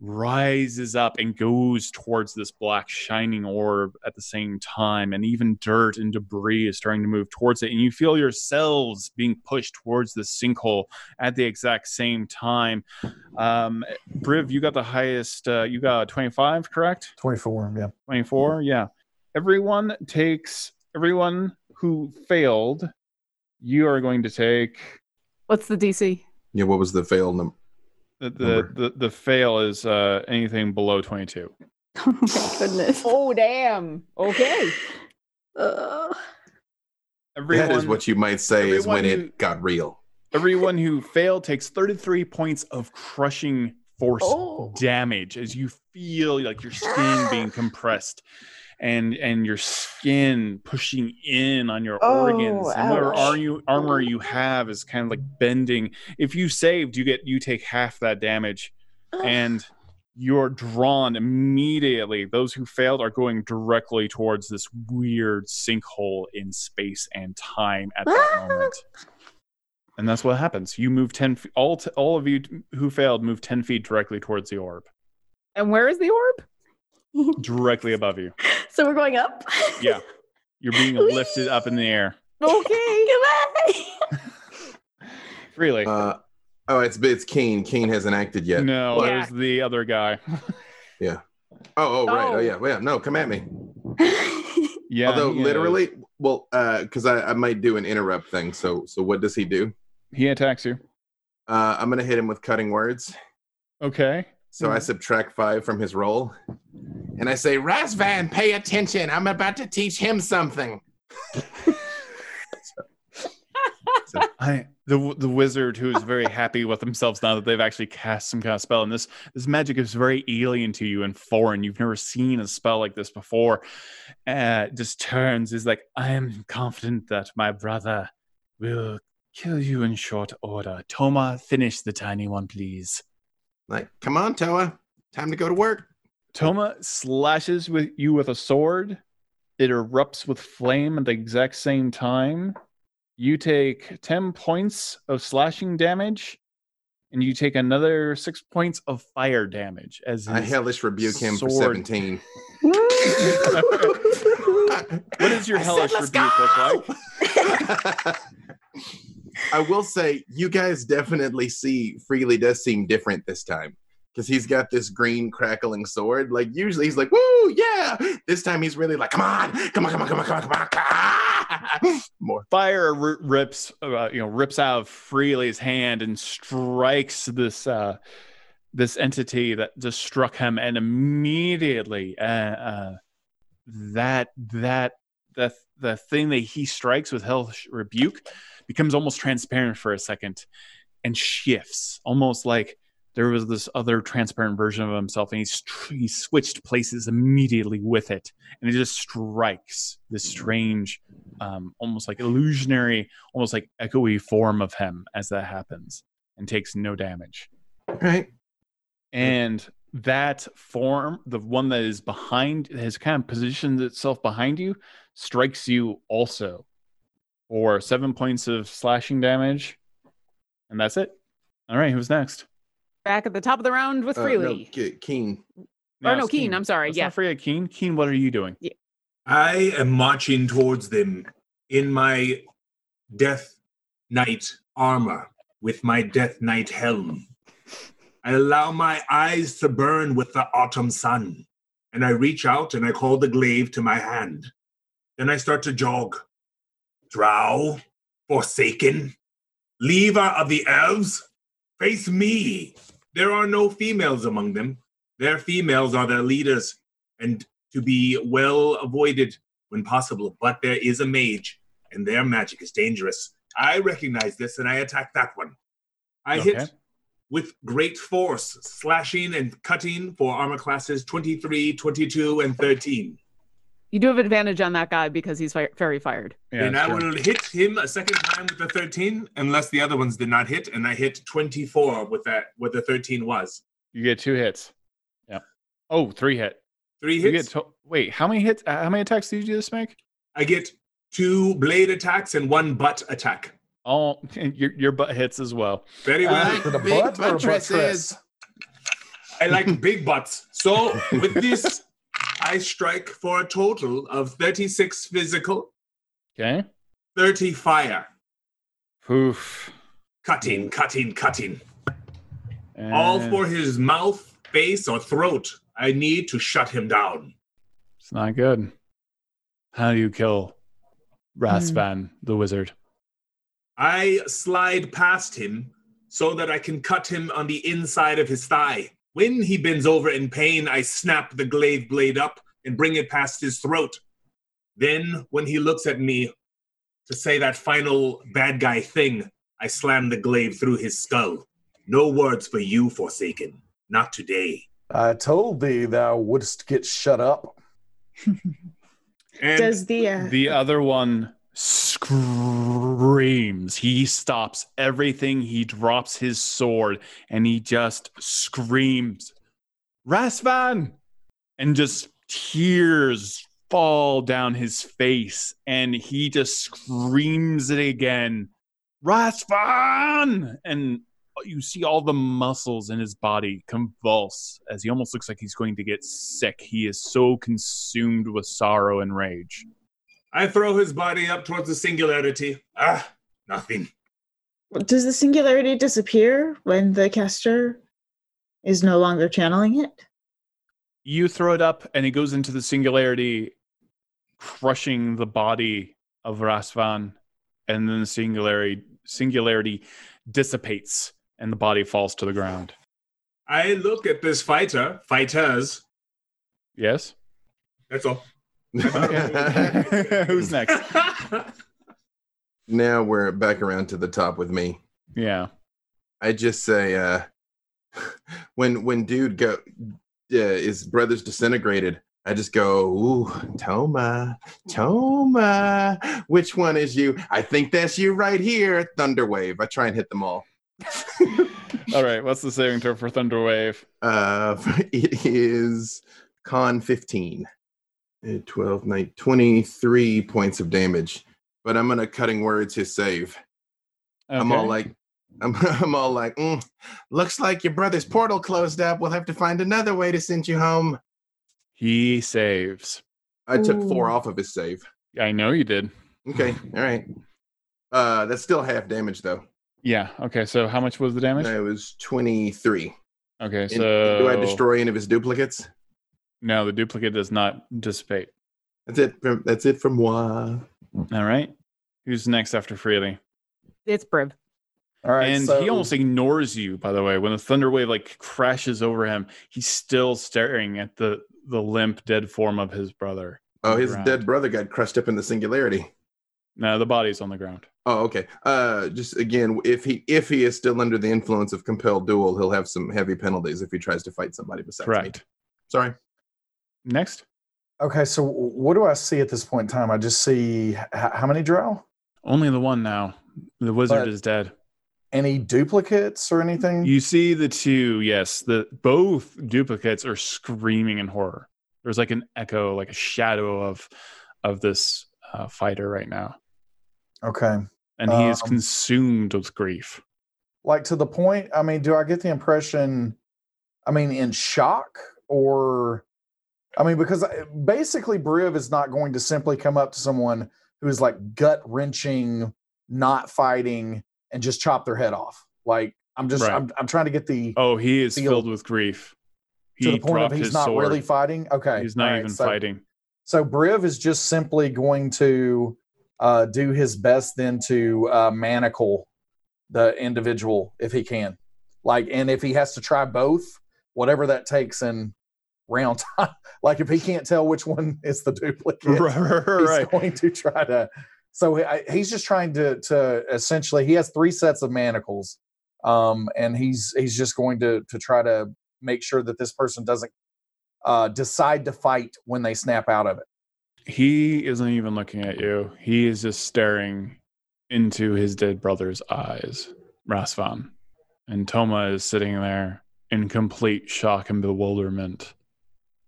rises up and goes towards this black shining orb at the same time and even dirt and debris is starting to move towards it and you feel yourselves being pushed towards the sinkhole at the exact same time um briv you got the highest uh, you got 25 correct 24, yeah. 24 yeah everyone takes everyone who failed you are going to take what's the DC? yeah. What was the fail number? The the, the, the fail is uh anything below 22 Oh my goodness. Oh, damn. Okay. Ugh. everyone that is what you might say is when who- it got real. Everyone who failed takes 33 points of crushing force Oh. damage as you feel like your skin being compressed and and your skin pushing in on your Oh, organs and whatever ouch. ar- you, armor you have is kind of like bending. If you saved you get you take half that damage. And you're drawn immediately. Those who failed are going directly towards this weird sinkhole in space and time at that ah. moment. And that's what happens. You move 10 feet all t- all of you who failed move 10 feet directly towards the orb. And where is the orb? directly above you So we're going up? yeah you're being lifted up in the air Okay. Goodbye. freely Uh, oh, it's it's Kane. Keen hasn't acted yet. no Yeah. there's the other guy yeah. Oh, oh, right. Oh, Oh. yeah. Well, yeah. No, come at me. yeah Although he is. literally, well, uh, because I, I might do an interrupt thing. So so what does he do? he attacks you Uh, I'm gonna hit him with cutting words. okay So I subtract five from his roll, and I say, Rasvan, pay attention. I'm about to teach him something. I the the wizard who is very happy with themselves now that they've actually cast some kind of spell, and this this magic is very alien to you and foreign. You've never seen a spell like this before. Uh, just turns is like, I am confident that my brother will kill you in short order. Toma, finish the tiny one, please. Like, come on, Toma, time to go to work. Toma slashes with you with a sword. It erupts with flame at the exact same time. You take 10 points of slashing damage, and you take another six points of fire damage as I hellish rebuke him for 17. what is your I hellish "Let's rebuke look like? I will say, you guys definitely see Freely does seem different this time because he's got this green crackling sword. Like usually he's like, "Woo, yeah!" This time he's really like, "Come on, come on, come on, come on, come on, come on!" More. Fire r- rips, uh, you know, rips out of Freely's hand and strikes this uh, this entity that just struck him, and immediately, uh, uh, that that the the thing that he strikes with Hellish Rebuke becomes almost transparent for a second, and shifts, almost like there was this other transparent version of himself, and he's he switched places immediately with it, and it just strikes this strange um, almost like illusionary, almost like echoey form of him as that happens and takes no damage. Right. And that form, the one that is behind, has kind of positioned itself behind you, strikes you also for seven points of slashing damage. And that's it. All right, who's next? Back at the top of the round with Uh, Freely. no, Ke- Keen. or no, it's Keen. I'm sorry. Let's Yeah. not forget Keen. Keen, what are you doing? I am marching towards them in my Death Knight armor with my Death Knight helm. I allow my eyes to burn with the autumn sun, and I reach out and I call the glaive to my hand. Then I start to jog. Drow, Forsaken, Lever of the Elves, face me. There are no females among them. Their females are their leaders, and to be well avoided when possible. But there is a mage, and their magic is dangerous. I recognize this, and I attack that one. I Okay. hit with great force, slashing and cutting for armor classes 23, 22, and 13. You do have advantage on that guy because he's fi- fairy fired. Yeah, and I true. will hit him a second time with the 13, unless the other ones did not hit, and I hit 24 with that, what the 13 was. You get two hits. Yeah. Oh, three hit. Three You hits. get to- wait, how many hits? uh, How many attacks did you just make? I get two blade attacks and one butt attack. Oh, your your butt hits as well. Very Uh, well. Is it a Big butt or a I like big butts. So with this, I strike for a total of 36 physical, Okay. 30 fire. Oof. Cutting, cutting, cutting. All for his mouth, face, or throat. I need to shut him down. It's not good. How do you kill Rasvan hmm. the wizard? I slide past him so that I can cut him on the inside of his thigh. When he bends over in pain, I snap the glaive blade up and bring it past his throat. Then, when he looks at me to say that final bad guy thing, I slam the glaive through his skull. No words for you, Forsaken. Not today. I told thee thou wouldst get shut up. And Does the uh, The other one screams. He stops everything. He drops his sword and he just screams, Rasvan! And just tears fall down his face. And he just screams it again, Rasvan! And you see all the muscles in his body convulse as he almost looks like he's going to get sick. He is so consumed with sorrow and rage. I throw his body up towards the singularity. Ah, nothing. does the singularity disappear when the caster is no longer channeling it? you throw it up and it goes into the singularity crushing the body of Rasvan and then the singularity singularity dissipates and the body falls to the ground I look at this fighter, fighters. yes That's all. who's next now we're back around to the top with me. yeah I just say, uh, when when dude go, uh, his brother's disintegrated. I just go, ooh, Toma, Toma. Which one is you? I think that's you right here. Thunderwave. I try and hit them all. all right what's the saving throw for thunderwave Uh, it is con 15. Uh, 12, 9, 23 points of damage. But I'm gonna cutting words his save. I'm all like, I'm, I'm all like, "Mm, looks like your brother's portal closed up. We'll have to find another way to send you home. He saves. I took four off of his save. I know you did. Okay, all right. Uh, that's still half damage though. Yeah. Okay. So how much was the damage? It was twenty three. Okay. And So do I destroy any of his duplicates? No, the duplicate does not dissipate. That's it. From, that's it from moi. All right. Who's next after Freely? It's Briv. All right. and so, he almost ignores you. By the way, when the thunder wave like crashes over him, he's still staring at the the limp, dead form of his brother. Oh, his ground. dead brother got crushed up in the singularity. No, the body's on the ground. Oh, okay. Uh, just again, if he if he is still under the influence of compelled duel, he'll have some heavy penalties if he tries to fight somebody besides me. Correct. Sorry. Next, Okay, so what do I see at this point in time? I just see h- how many drow? only the one now. The wizard But- is dead. Any duplicates or anything? You see the two. Yes, the both duplicates are screaming in horror. There's like an echo, like a shadow of of this uh, fighter right now, okay. and he is Um, consumed with grief. Like to the point, I mean, do I get the impression, I mean, in shock or, I mean, because basically Briv is not going to simply come up to someone who is like gut wrenching, not fighting, and just chop their head off. Like, I'm just, Right. I'm, I'm trying to get the, Oh, he is filled with grief. He to the point of he's not sword. really fighting. Okay. He's not right, even so- fighting. So Briv is just simply going to uh, do his best then to uh, manacle the individual if he can. Like, and if he has to try both, whatever that takes in round time. like, if he can't tell which one is the duplicate, Right, right, he's right. going to try to. So I, he's just trying to to essentially he has three sets of manacles, um, and he's he's just going to to try to make sure that this person doesn't uh, decide to fight when they snap out of it. He isn't even looking at you. He is just staring into his dead brother's eyes, Rasvan. And Toma is sitting there in complete shock and bewilderment.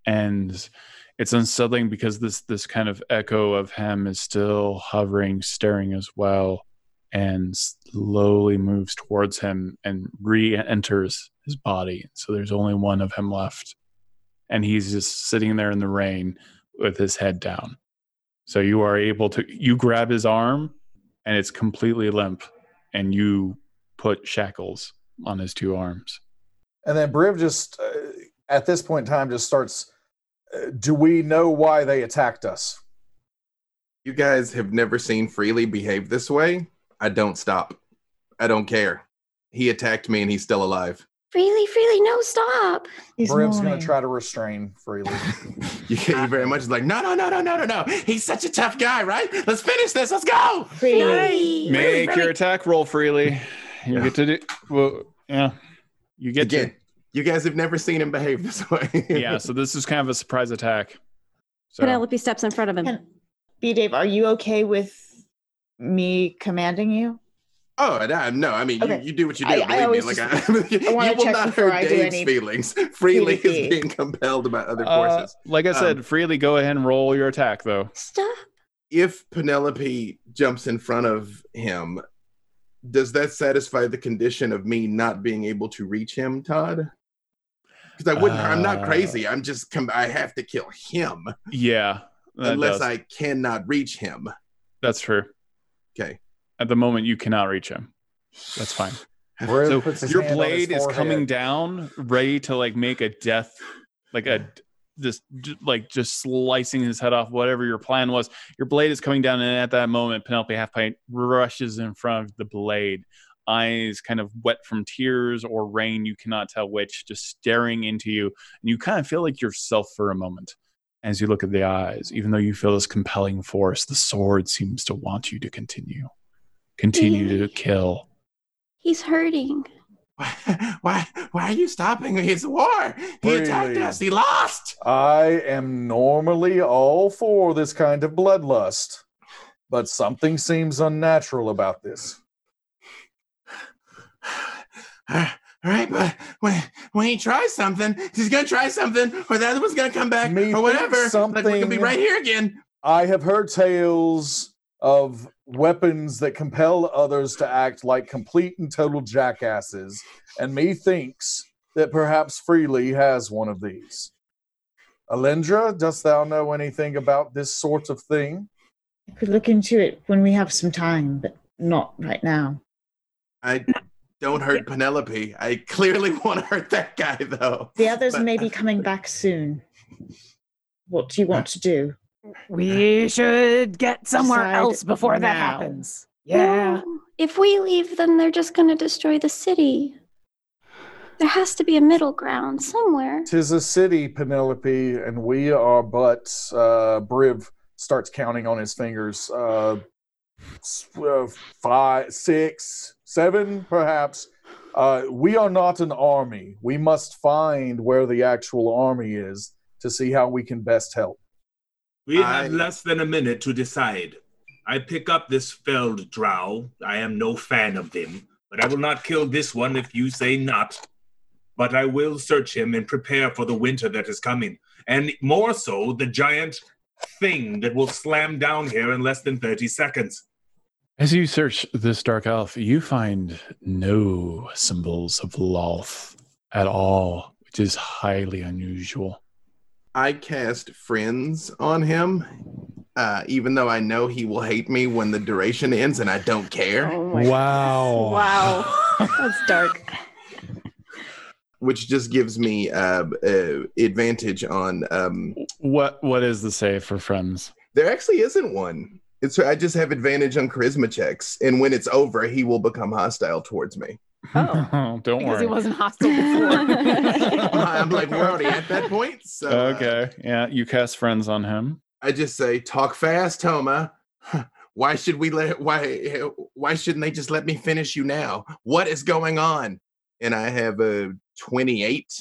And it's unsettling because this this kind of echo of him is still hovering, staring as well, and slowly moves towards him and re-enters his body. So there's only one of him left. And he's just sitting there in the rain with his head down. So you are able to you grab his arm and it's completely limp and you put shackles on his two arms. And then Briv just, uh, at this point in time, just starts. Do we know why they attacked us? You guys have never seen Freely behave this way. I don't stop. I don't care. He attacked me and he's still alive. Freely, freely, no, stop. He's Briv's going to try to restrain freely. You can't very much is like, no, no, no, no, no, no, no. He's such a tough guy, right? Let's finish this. Let's go. Freely. Make your attack roll freely. You Yeah. get to do well, yeah. You get Again, you guys have never seen him behave this way. yeah, so this is kind of a surprise attack. So Penelope steps in front of him. Can- B Dave, are you okay with me commanding you? Oh, no, no. I mean, Okay. you, you do what you do. I- I believe me. always Like, just- I, I wanna you will check not hurt Dave's feelings. Freely PvP. is being compelled by other uh, forces. like I said, Um, freely go ahead and roll your attack though. Stop. if Penelope jumps in front of him, does that satisfy the condition of me not being able to reach him, Todd? Because I wouldn't. I'm not Uh, crazy. I'm just. Com- I have to kill him Yeah. unless does. I cannot reach him. That's true. Okay. At the moment you cannot reach him. That's fine. So your hand on his blade is coming down ready to like make a death like a just like just slicing his head off whatever your plan was your blade is coming down and at that moment penelope half pint rushes in front of the blade eyes kind of wet from tears or rain you cannot tell which just staring into you and you kind of feel like yourself for a moment as you look at the eyes even though you feel this compelling force the sword seems to want you to continue continue to kill He's hurting. Why? Why? Why are you stopping me? It's war. He attacked us. He lost. I am normally all for this kind of bloodlust, but something seems unnatural about this. All right, but when when he tries something, he's gonna try something, or the other one's gonna come back, Me or whatever. think Like we're gonna be right here again. I have heard tales of weapons that compel others to act like complete and total jackasses, and methinks that perhaps Freely has one of these. Alindra, dost thou know anything about this sort of thing? I could look into it when we have some time, but not right now. I don't hurt Penelope. I clearly want to hurt that guy though. The others But- may be coming back soon. What do you want to do? We should get somewhere Decide else before that happens. Yeah. No, If we leave, then they're just going to destroy the city. There has to be a middle ground somewhere. Tis a city, Penelope, and we are but. Uh, Briv starts counting on his fingers. Uh, uh, five, six, seven, perhaps. Uh, we are not an army. We must find where the actual army is to see how we can best help. We I- have less than a minute to decide. I pick up this felled drow. I am no fan of them, but I will not kill this one if you say not. But I will search him and prepare for the winter that is coming. And more so, the giant thing that will slam down here in less than 30 seconds. As you search this dark elf, you find no symbols of Lolth at all, which is highly unusual. I cast friends on him, uh, even though I know he will hate me when the duration ends, and I don't care. Oh Wow. Wow. That's dark. Which just gives me uh, uh, advantage on. Um, What what is the save for friends? there actually isn't one. It's I just have advantage on charisma checks, and when it's over, he will become hostile towards me. Oh. don't because worry. he wasn't hostile before. I'm like, we're already at that point. So uh, okay. Yeah, you cast friends on him. I just say, talk fast, Toma. Why should we let? Why? Why shouldn't they just let me finish you now? What is going on? And I have a twenty-eight.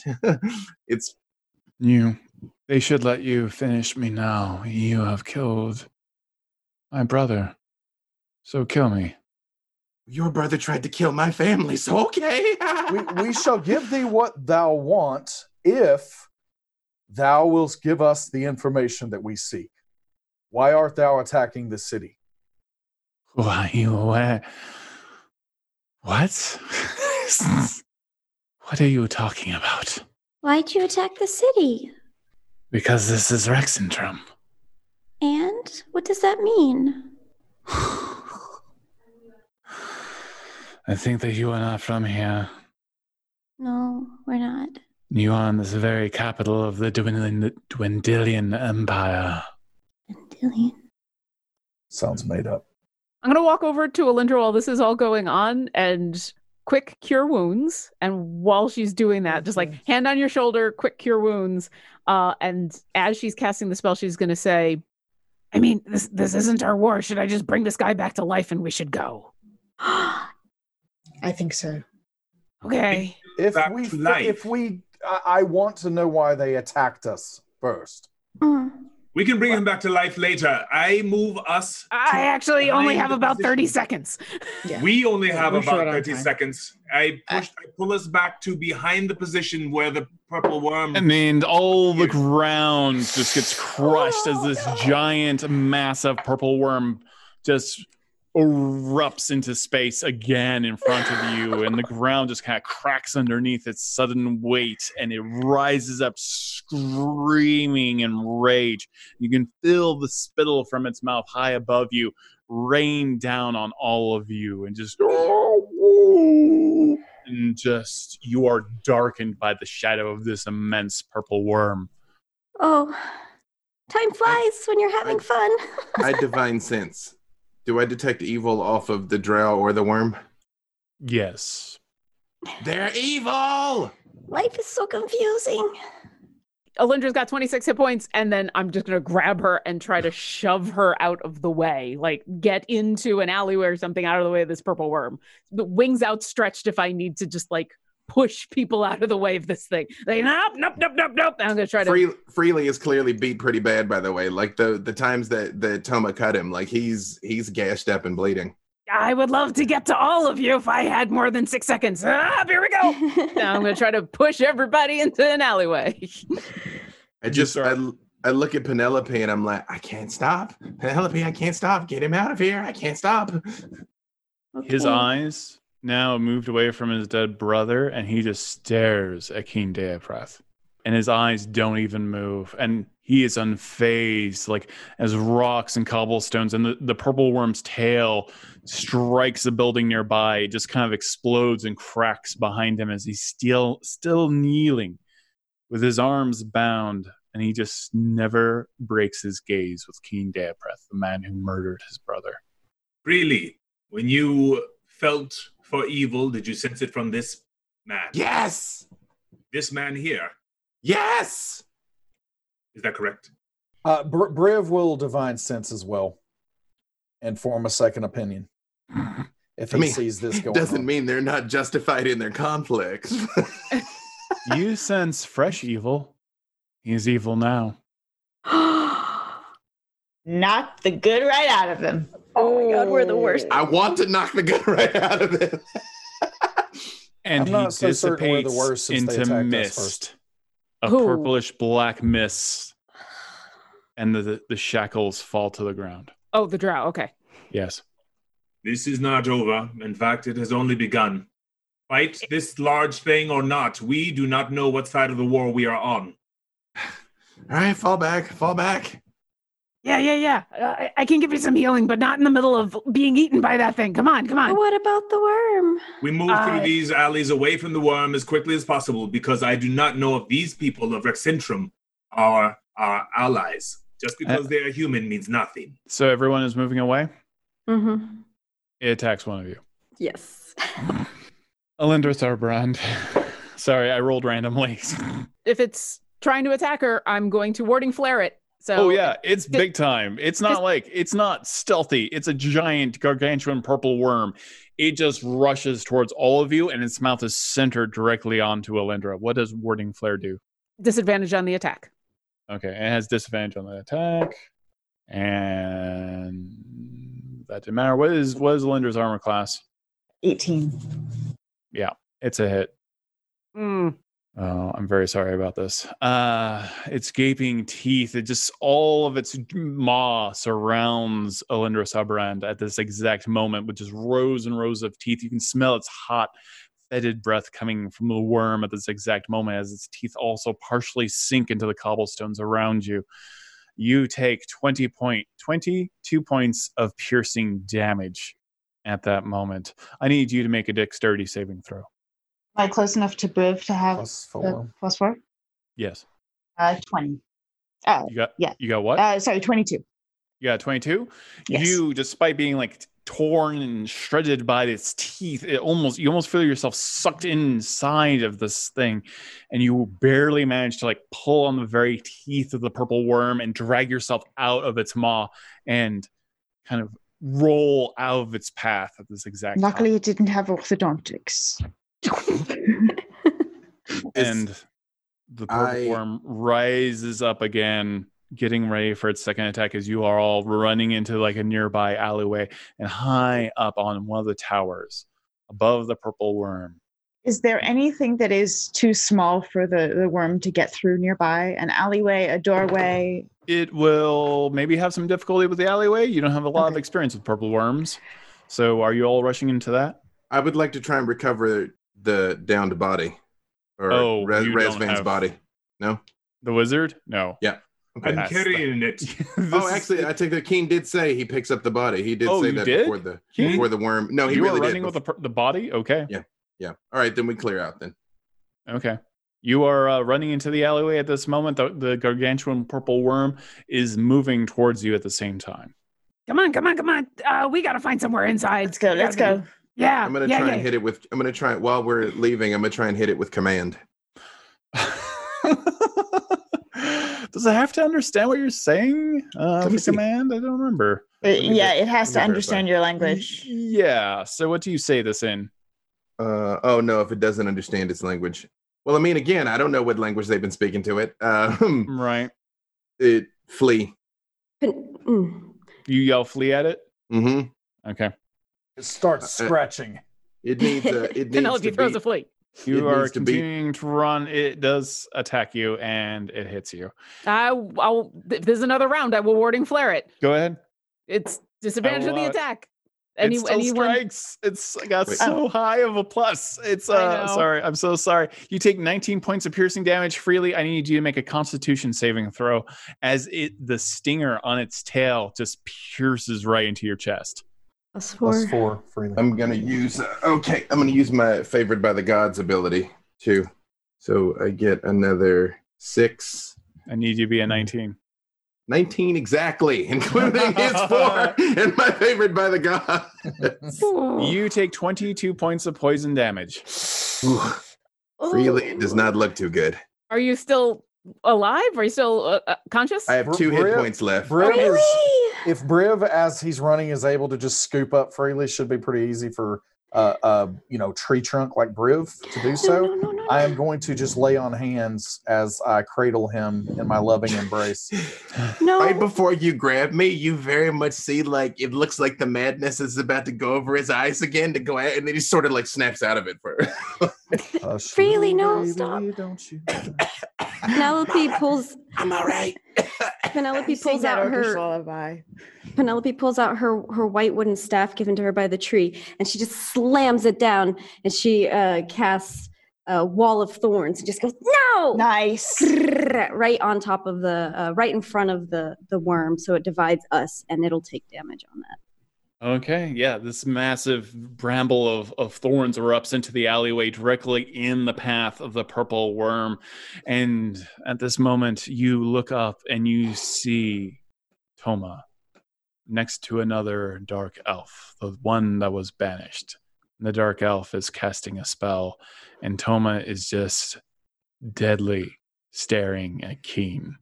it's You they should let you finish me now. You have killed my brother. So kill me. your brother tried to kill my family, so okay. we, we shall give thee what thou want if thou wilt give us the information that we seek. Why art thou attacking the city? Why you where? What? what are you talking about? Why'd you attack the city? Because this is Rexxentrum. And what does that mean? I think that you are not from here. No, we're not. You are in this very capital of the Dwindlin- Dwendalian Empire. Dillian. Sounds made up. I'm gonna walk over to Alindra while this is all going on and quick cure wounds. And while she's doing that, just like hand on your shoulder, quick cure wounds. Uh, and as she's casting the spell, she's gonna say, I mean, this this isn't our war. Should I just bring this guy back to life and we should go? I think so. Okay. If Back we, to life. if we, I, I want to know why they attacked us first. Mm. We can bring him back to life later. I move us. I actually only have the about 30 seconds. Yeah. We only have we're about 30 time. seconds. I uh, push, I pull us back to behind the position where the purple worm. And then all the ground just gets crushed as this oh, giant, massive purple worm just erupts into space again in front of you, and the ground just kind of cracks underneath its sudden weight, and it rises up screaming in rage. You can feel the spittle from its mouth high above you rain down on all of you, and just and just you are darkened by the shadow of this immense purple worm. Oh, time flies when you're having fun. I divine sense. Do I detect evil off of the drow or the worm? Yes. They're evil. Life is so confusing. Alindra's got 26 hit points, and then I'm just gonna grab her and try to shove her out of the way, like get into an alleyway or something out of the way of this purple worm. The wings outstretched if I need to just like push people out of the way of this thing. Like, nope, nope, nope, nope, nope. I'm gonna try to Free, Freely is clearly beat pretty bad, by the way. Like the the times that that Toma cut him, like he's he's gashed up and bleeding. I would love to get to all of you if I had more than six seconds. Ah, here we go. now I'm gonna try to push everybody into an alleyway. I just I, I look at Penelope and I'm like, I can't stop. Penelope, I can't stop. Get him out of here. I can't stop. His eyes now moved away from his dead brother, and he just stares at King Deaprath. and his eyes don't even move and he is unfazed like as rocks and cobblestones and the, the purple worm's tail strikes a building nearby it just kind of explodes and cracks behind him as he's still still kneeling with his arms bound and he just never breaks his gaze with King Deapreth, the man who murdered his brother. Really, when you felt for evil, did you sense it from this man? Yes. This man here. Yes. Is that correct? Uh, Br- Briv will divine sense as well and form a second opinion if he I mean, sees this going doesn't on. mean they're not justified in their conflicts. you sense fresh evil. He's evil now. Knock the good right out of him. Oh my god, we're the worst. I want to knock the gun right out of it. And I'm he so certain we're the dissipates worst into mist, a Who? purplish black mist, and the, the the shackles fall to the ground. Oh, the drow. Okay. Yes. This is not over. In fact, it has only begun. Fight this large thing or not, we do not know what side of the war we are on. All right, fall back, fall back. Yeah, yeah, yeah. Uh, I, I can give you some healing, but not in the middle of being eaten by that thing. Come on, come on. what about the worm? We move I- through these alleys away from the worm as quickly as possible because I do not know if these people of Rexxentrum are our allies. Just because they are human means nothing. So everyone is moving away. Mm-hmm. It attacks one of you. Yes. Alindra Starbrand. Sorry, I rolled randomly. If it's trying to attack her, I'm going to warding flare it. So oh yeah, it's big time. It's not like it's not stealthy. It's a giant gargantuan purple worm. It just rushes towards all of you, and its mouth is centered directly onto Alindra. What does warding flare do? disadvantage on the attack. Okay, it has disadvantage on the attack, and that didn't matter. What is what is Alindra's armor class? 18. Yeah, It's a hit. Mm. Oh, I'm very sorry about this. Uh, its gaping teeth, it just all of its maw surrounds Alindra Sabrand at this exact moment with just rows and rows of teeth. You can smell its hot, fetid breath coming from the worm at this exact moment as its teeth also partially sink into the cobblestones around you. You take 20 point 22 points of piercing damage at that moment. I need you to make a dexterity saving throw. Am I close enough to Briv to have four. plus four? Yes. Uh, 20. Uh, You got Yeah. you got what? uh, sorry, 22. You got 22? Yes. You, despite being like torn and shredded by its teeth, it almost you almost feel yourself sucked inside of this thing, and you barely manage to like pull on the very teeth of the purple worm and drag yourself out of its maw and kind of roll out of its path at this exact Luckily, time. it didn't have orthodontics. And the purple I- worm rises up again, getting ready for its second attack as you are all running into like a nearby alleyway and high up on one of the towers above the purple worm. Is there anything that is too small for the, the worm to get through nearby? An alleyway, a doorway? It will maybe have some difficulty with the alleyway. You don't have a lot of experience with purple worms. So are you all rushing into that? I would like to try and recover the downed body, or Oh, Re- Rasvan's have- body. No. The wizard? No. Okay. I'm carrying it. Oh, actually, I think the king did say he picks up the body. He did Oh, say that did? before the He- before the worm. No, he you really are running did. with the, the body? Okay. Yeah. yeah. All right, then we clear out then. Okay. You are uh, running into the alleyway at this moment. The, the gargantuan purple worm is moving towards you at the same time. Come on, come on, come on. Uh, we gotta find somewhere inside. Let's go, let's go. Yeah. I'm gonna yeah, try yeah. and hit it with. I'm gonna try while we're leaving. I'm gonna try and hit it with command. Does it have to understand what you're saying? Uh, Let me for see. command? I don't remember. Uh, Let me yeah, ver- it has to understand verify. your language. Yeah. So what do you say this in? Uh, oh no, if it doesn't understand its language. Well, I mean, again, I don't know what language they've been speaking to it. Um, Right. it flee. Pen- mm. You yell flee at it? Mm-hmm. Okay. It starts Uh, uh, scratching. It needs. Uh, it needs Penelope to throws be, a flea. You It are needs to be- continuing to run. It does attack you and it hits you. I, I'll, if there's another round, I will warding flare it. Go ahead. It's disadvantage of the attack. Any, it still anyone? strikes. It's got Wait. so high of a plus. It's I uh know. sorry. I'm so sorry. You take 19 points of piercing damage freely. I need you to make a constitution saving throw as it the stinger on its tail just pierces right into your chest. Plus four. Plus four freely. I'm gonna use. Uh, okay, I'm gonna use my favored by the gods ability too. So I get another six. I need you to be a 19. 19 exactly, including his four and my favored by the gods. You take 22 points of poison damage. Ooh, Freely does not look too good. Are you still alive? Are you still uh, uh, conscious? I have two hit points left. Briv is, if Briv, as he's running, is able to just scoop up freely, should be pretty easy for uh, uh, you know, tree trunk like Briv to do so. no, no, no, I am going to just lay on hands as I cradle him in my loving embrace. No. Right before you grab me, you very much see like it looks like the madness is about to go over his eyes again to go out, and then he sort of like snaps out of it for Hush, Freely, no, baby, stop. Don't you? Penelope pulls I'm all right. Penelope pulls out her lullaby. Penelope pulls out her her white wooden staff given to her by the tree, and she just slams it down, and she uh, casts a wall of thorns and just goes no Nice. right on top of the uh, right in front of the the worm, so it divides us, and it'll take damage on that. Okay, yeah, this massive bramble of, of thorns erupts into the alleyway directly in the path of the purple worm. And at this moment, you look up and you see Toma next to another dark elf, the one that was banished. The dark elf is casting a spell, and Toma is just deadly staring at Keen.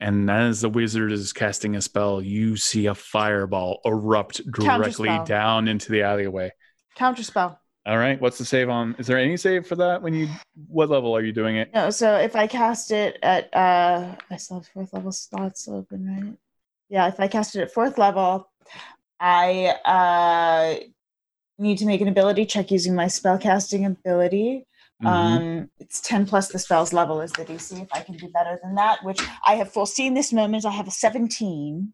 And as the wizard is casting a spell, you see a fireball erupt directly Counterspell. down into the alleyway. Counter spell. All right, what's the save on? Is there any save for that? When you, what level are you doing it? No, so if I cast it at uh I still have fourth level slots open, right? Yeah, if I cast it at fourth level, I uh need to make an ability check using my spellcasting ability. Mhm. Um it's 10 plus the spell's level is the DC. If I can do better than that, which I have foreseen this moment, I have a 17.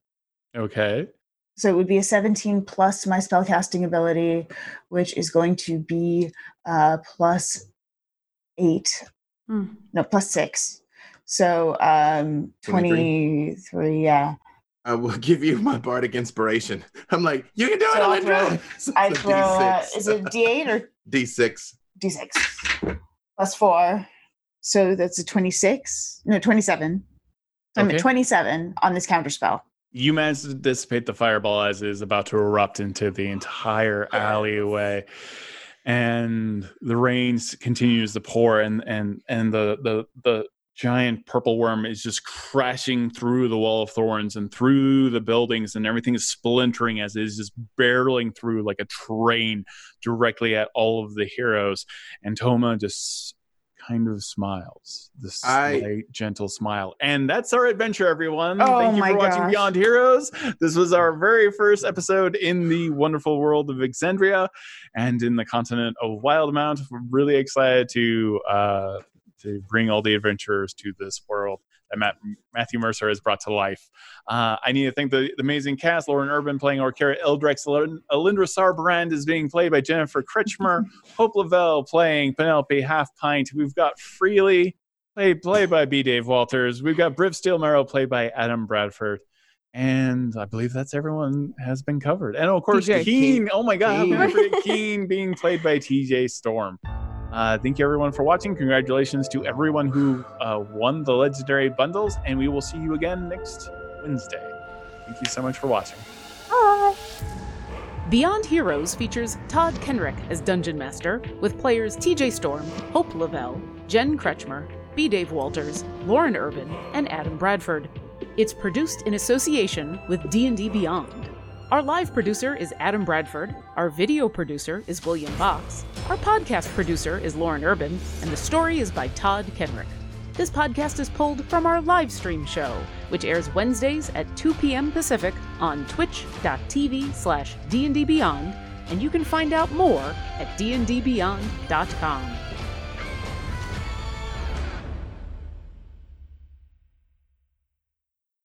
okay. So it would be a 17 plus my spellcasting ability, which is going to be uh plus eight. Hmm. No, plus six. So um 23. 23, yeah. I will give you my bardic inspiration. I'm like, you can do it, So I Alindra. throw- So I it's a throw uh, is it D8 or D6? D6? Plus four. So that's a 26. No, 27. I'm at 27 on this counter spell. You manage to dissipate the fireball as it is about to erupt into the entire alleyway, and the rain continues to pour, and and and the the the giant purple worm is just crashing through the wall of thorns and through the buildings, and everything is splintering as it is just barreling through like a train directly at all of the heroes, and Toma just kind of smiles this I- slight, gentle smile. And that's our adventure everyone. Oh thank you my for watching gosh. beyond heroes. This was our very first episode in the wonderful world of exandria and in the continent of Wildemount we're really excited to uh to bring all the adventurers to this world that Matt, Matthew Mercer has brought to life. Uh, I need to thank the, the amazing cast. Lauren Urban playing Orkara Eldrex. Alin- Alindra Sarbrand is being played by Jennifer Kretschmer. Hope Lavelle playing Penelope Halfpint. We've got Freely played, played by B. Dave Walters. We've got Briv Steelmarrow played by Adam Bradford. And I believe that's everyone has been covered. And of course, TJ. Keen. Oh my God, how Keen. Keen being played by TJ Storm. Uh, thank you everyone for watching. Congratulations to everyone who uh, won the legendary bundles, and we will see you again next Wednesday. Thank you so much for watching. Bye. Beyond Heroes features Todd Kenrick as Dungeon Master, with players TJ Storm, Hope Lavelle, Jen Kretschmer, B. Dave Walters, Lauren Urban, and Adam Bradford. It's produced in association with D&D Beyond. Our live producer is Adam Bradford, our video producer is William Box, our podcast producer is Lauren Urban, and the story is by Todd Kenrick. This podcast is pulled from our live stream show, which airs Wednesdays at 2 p.m. Pacific on twitch.tv slash dndbeyond, and you can find out more at dndbeyond.com.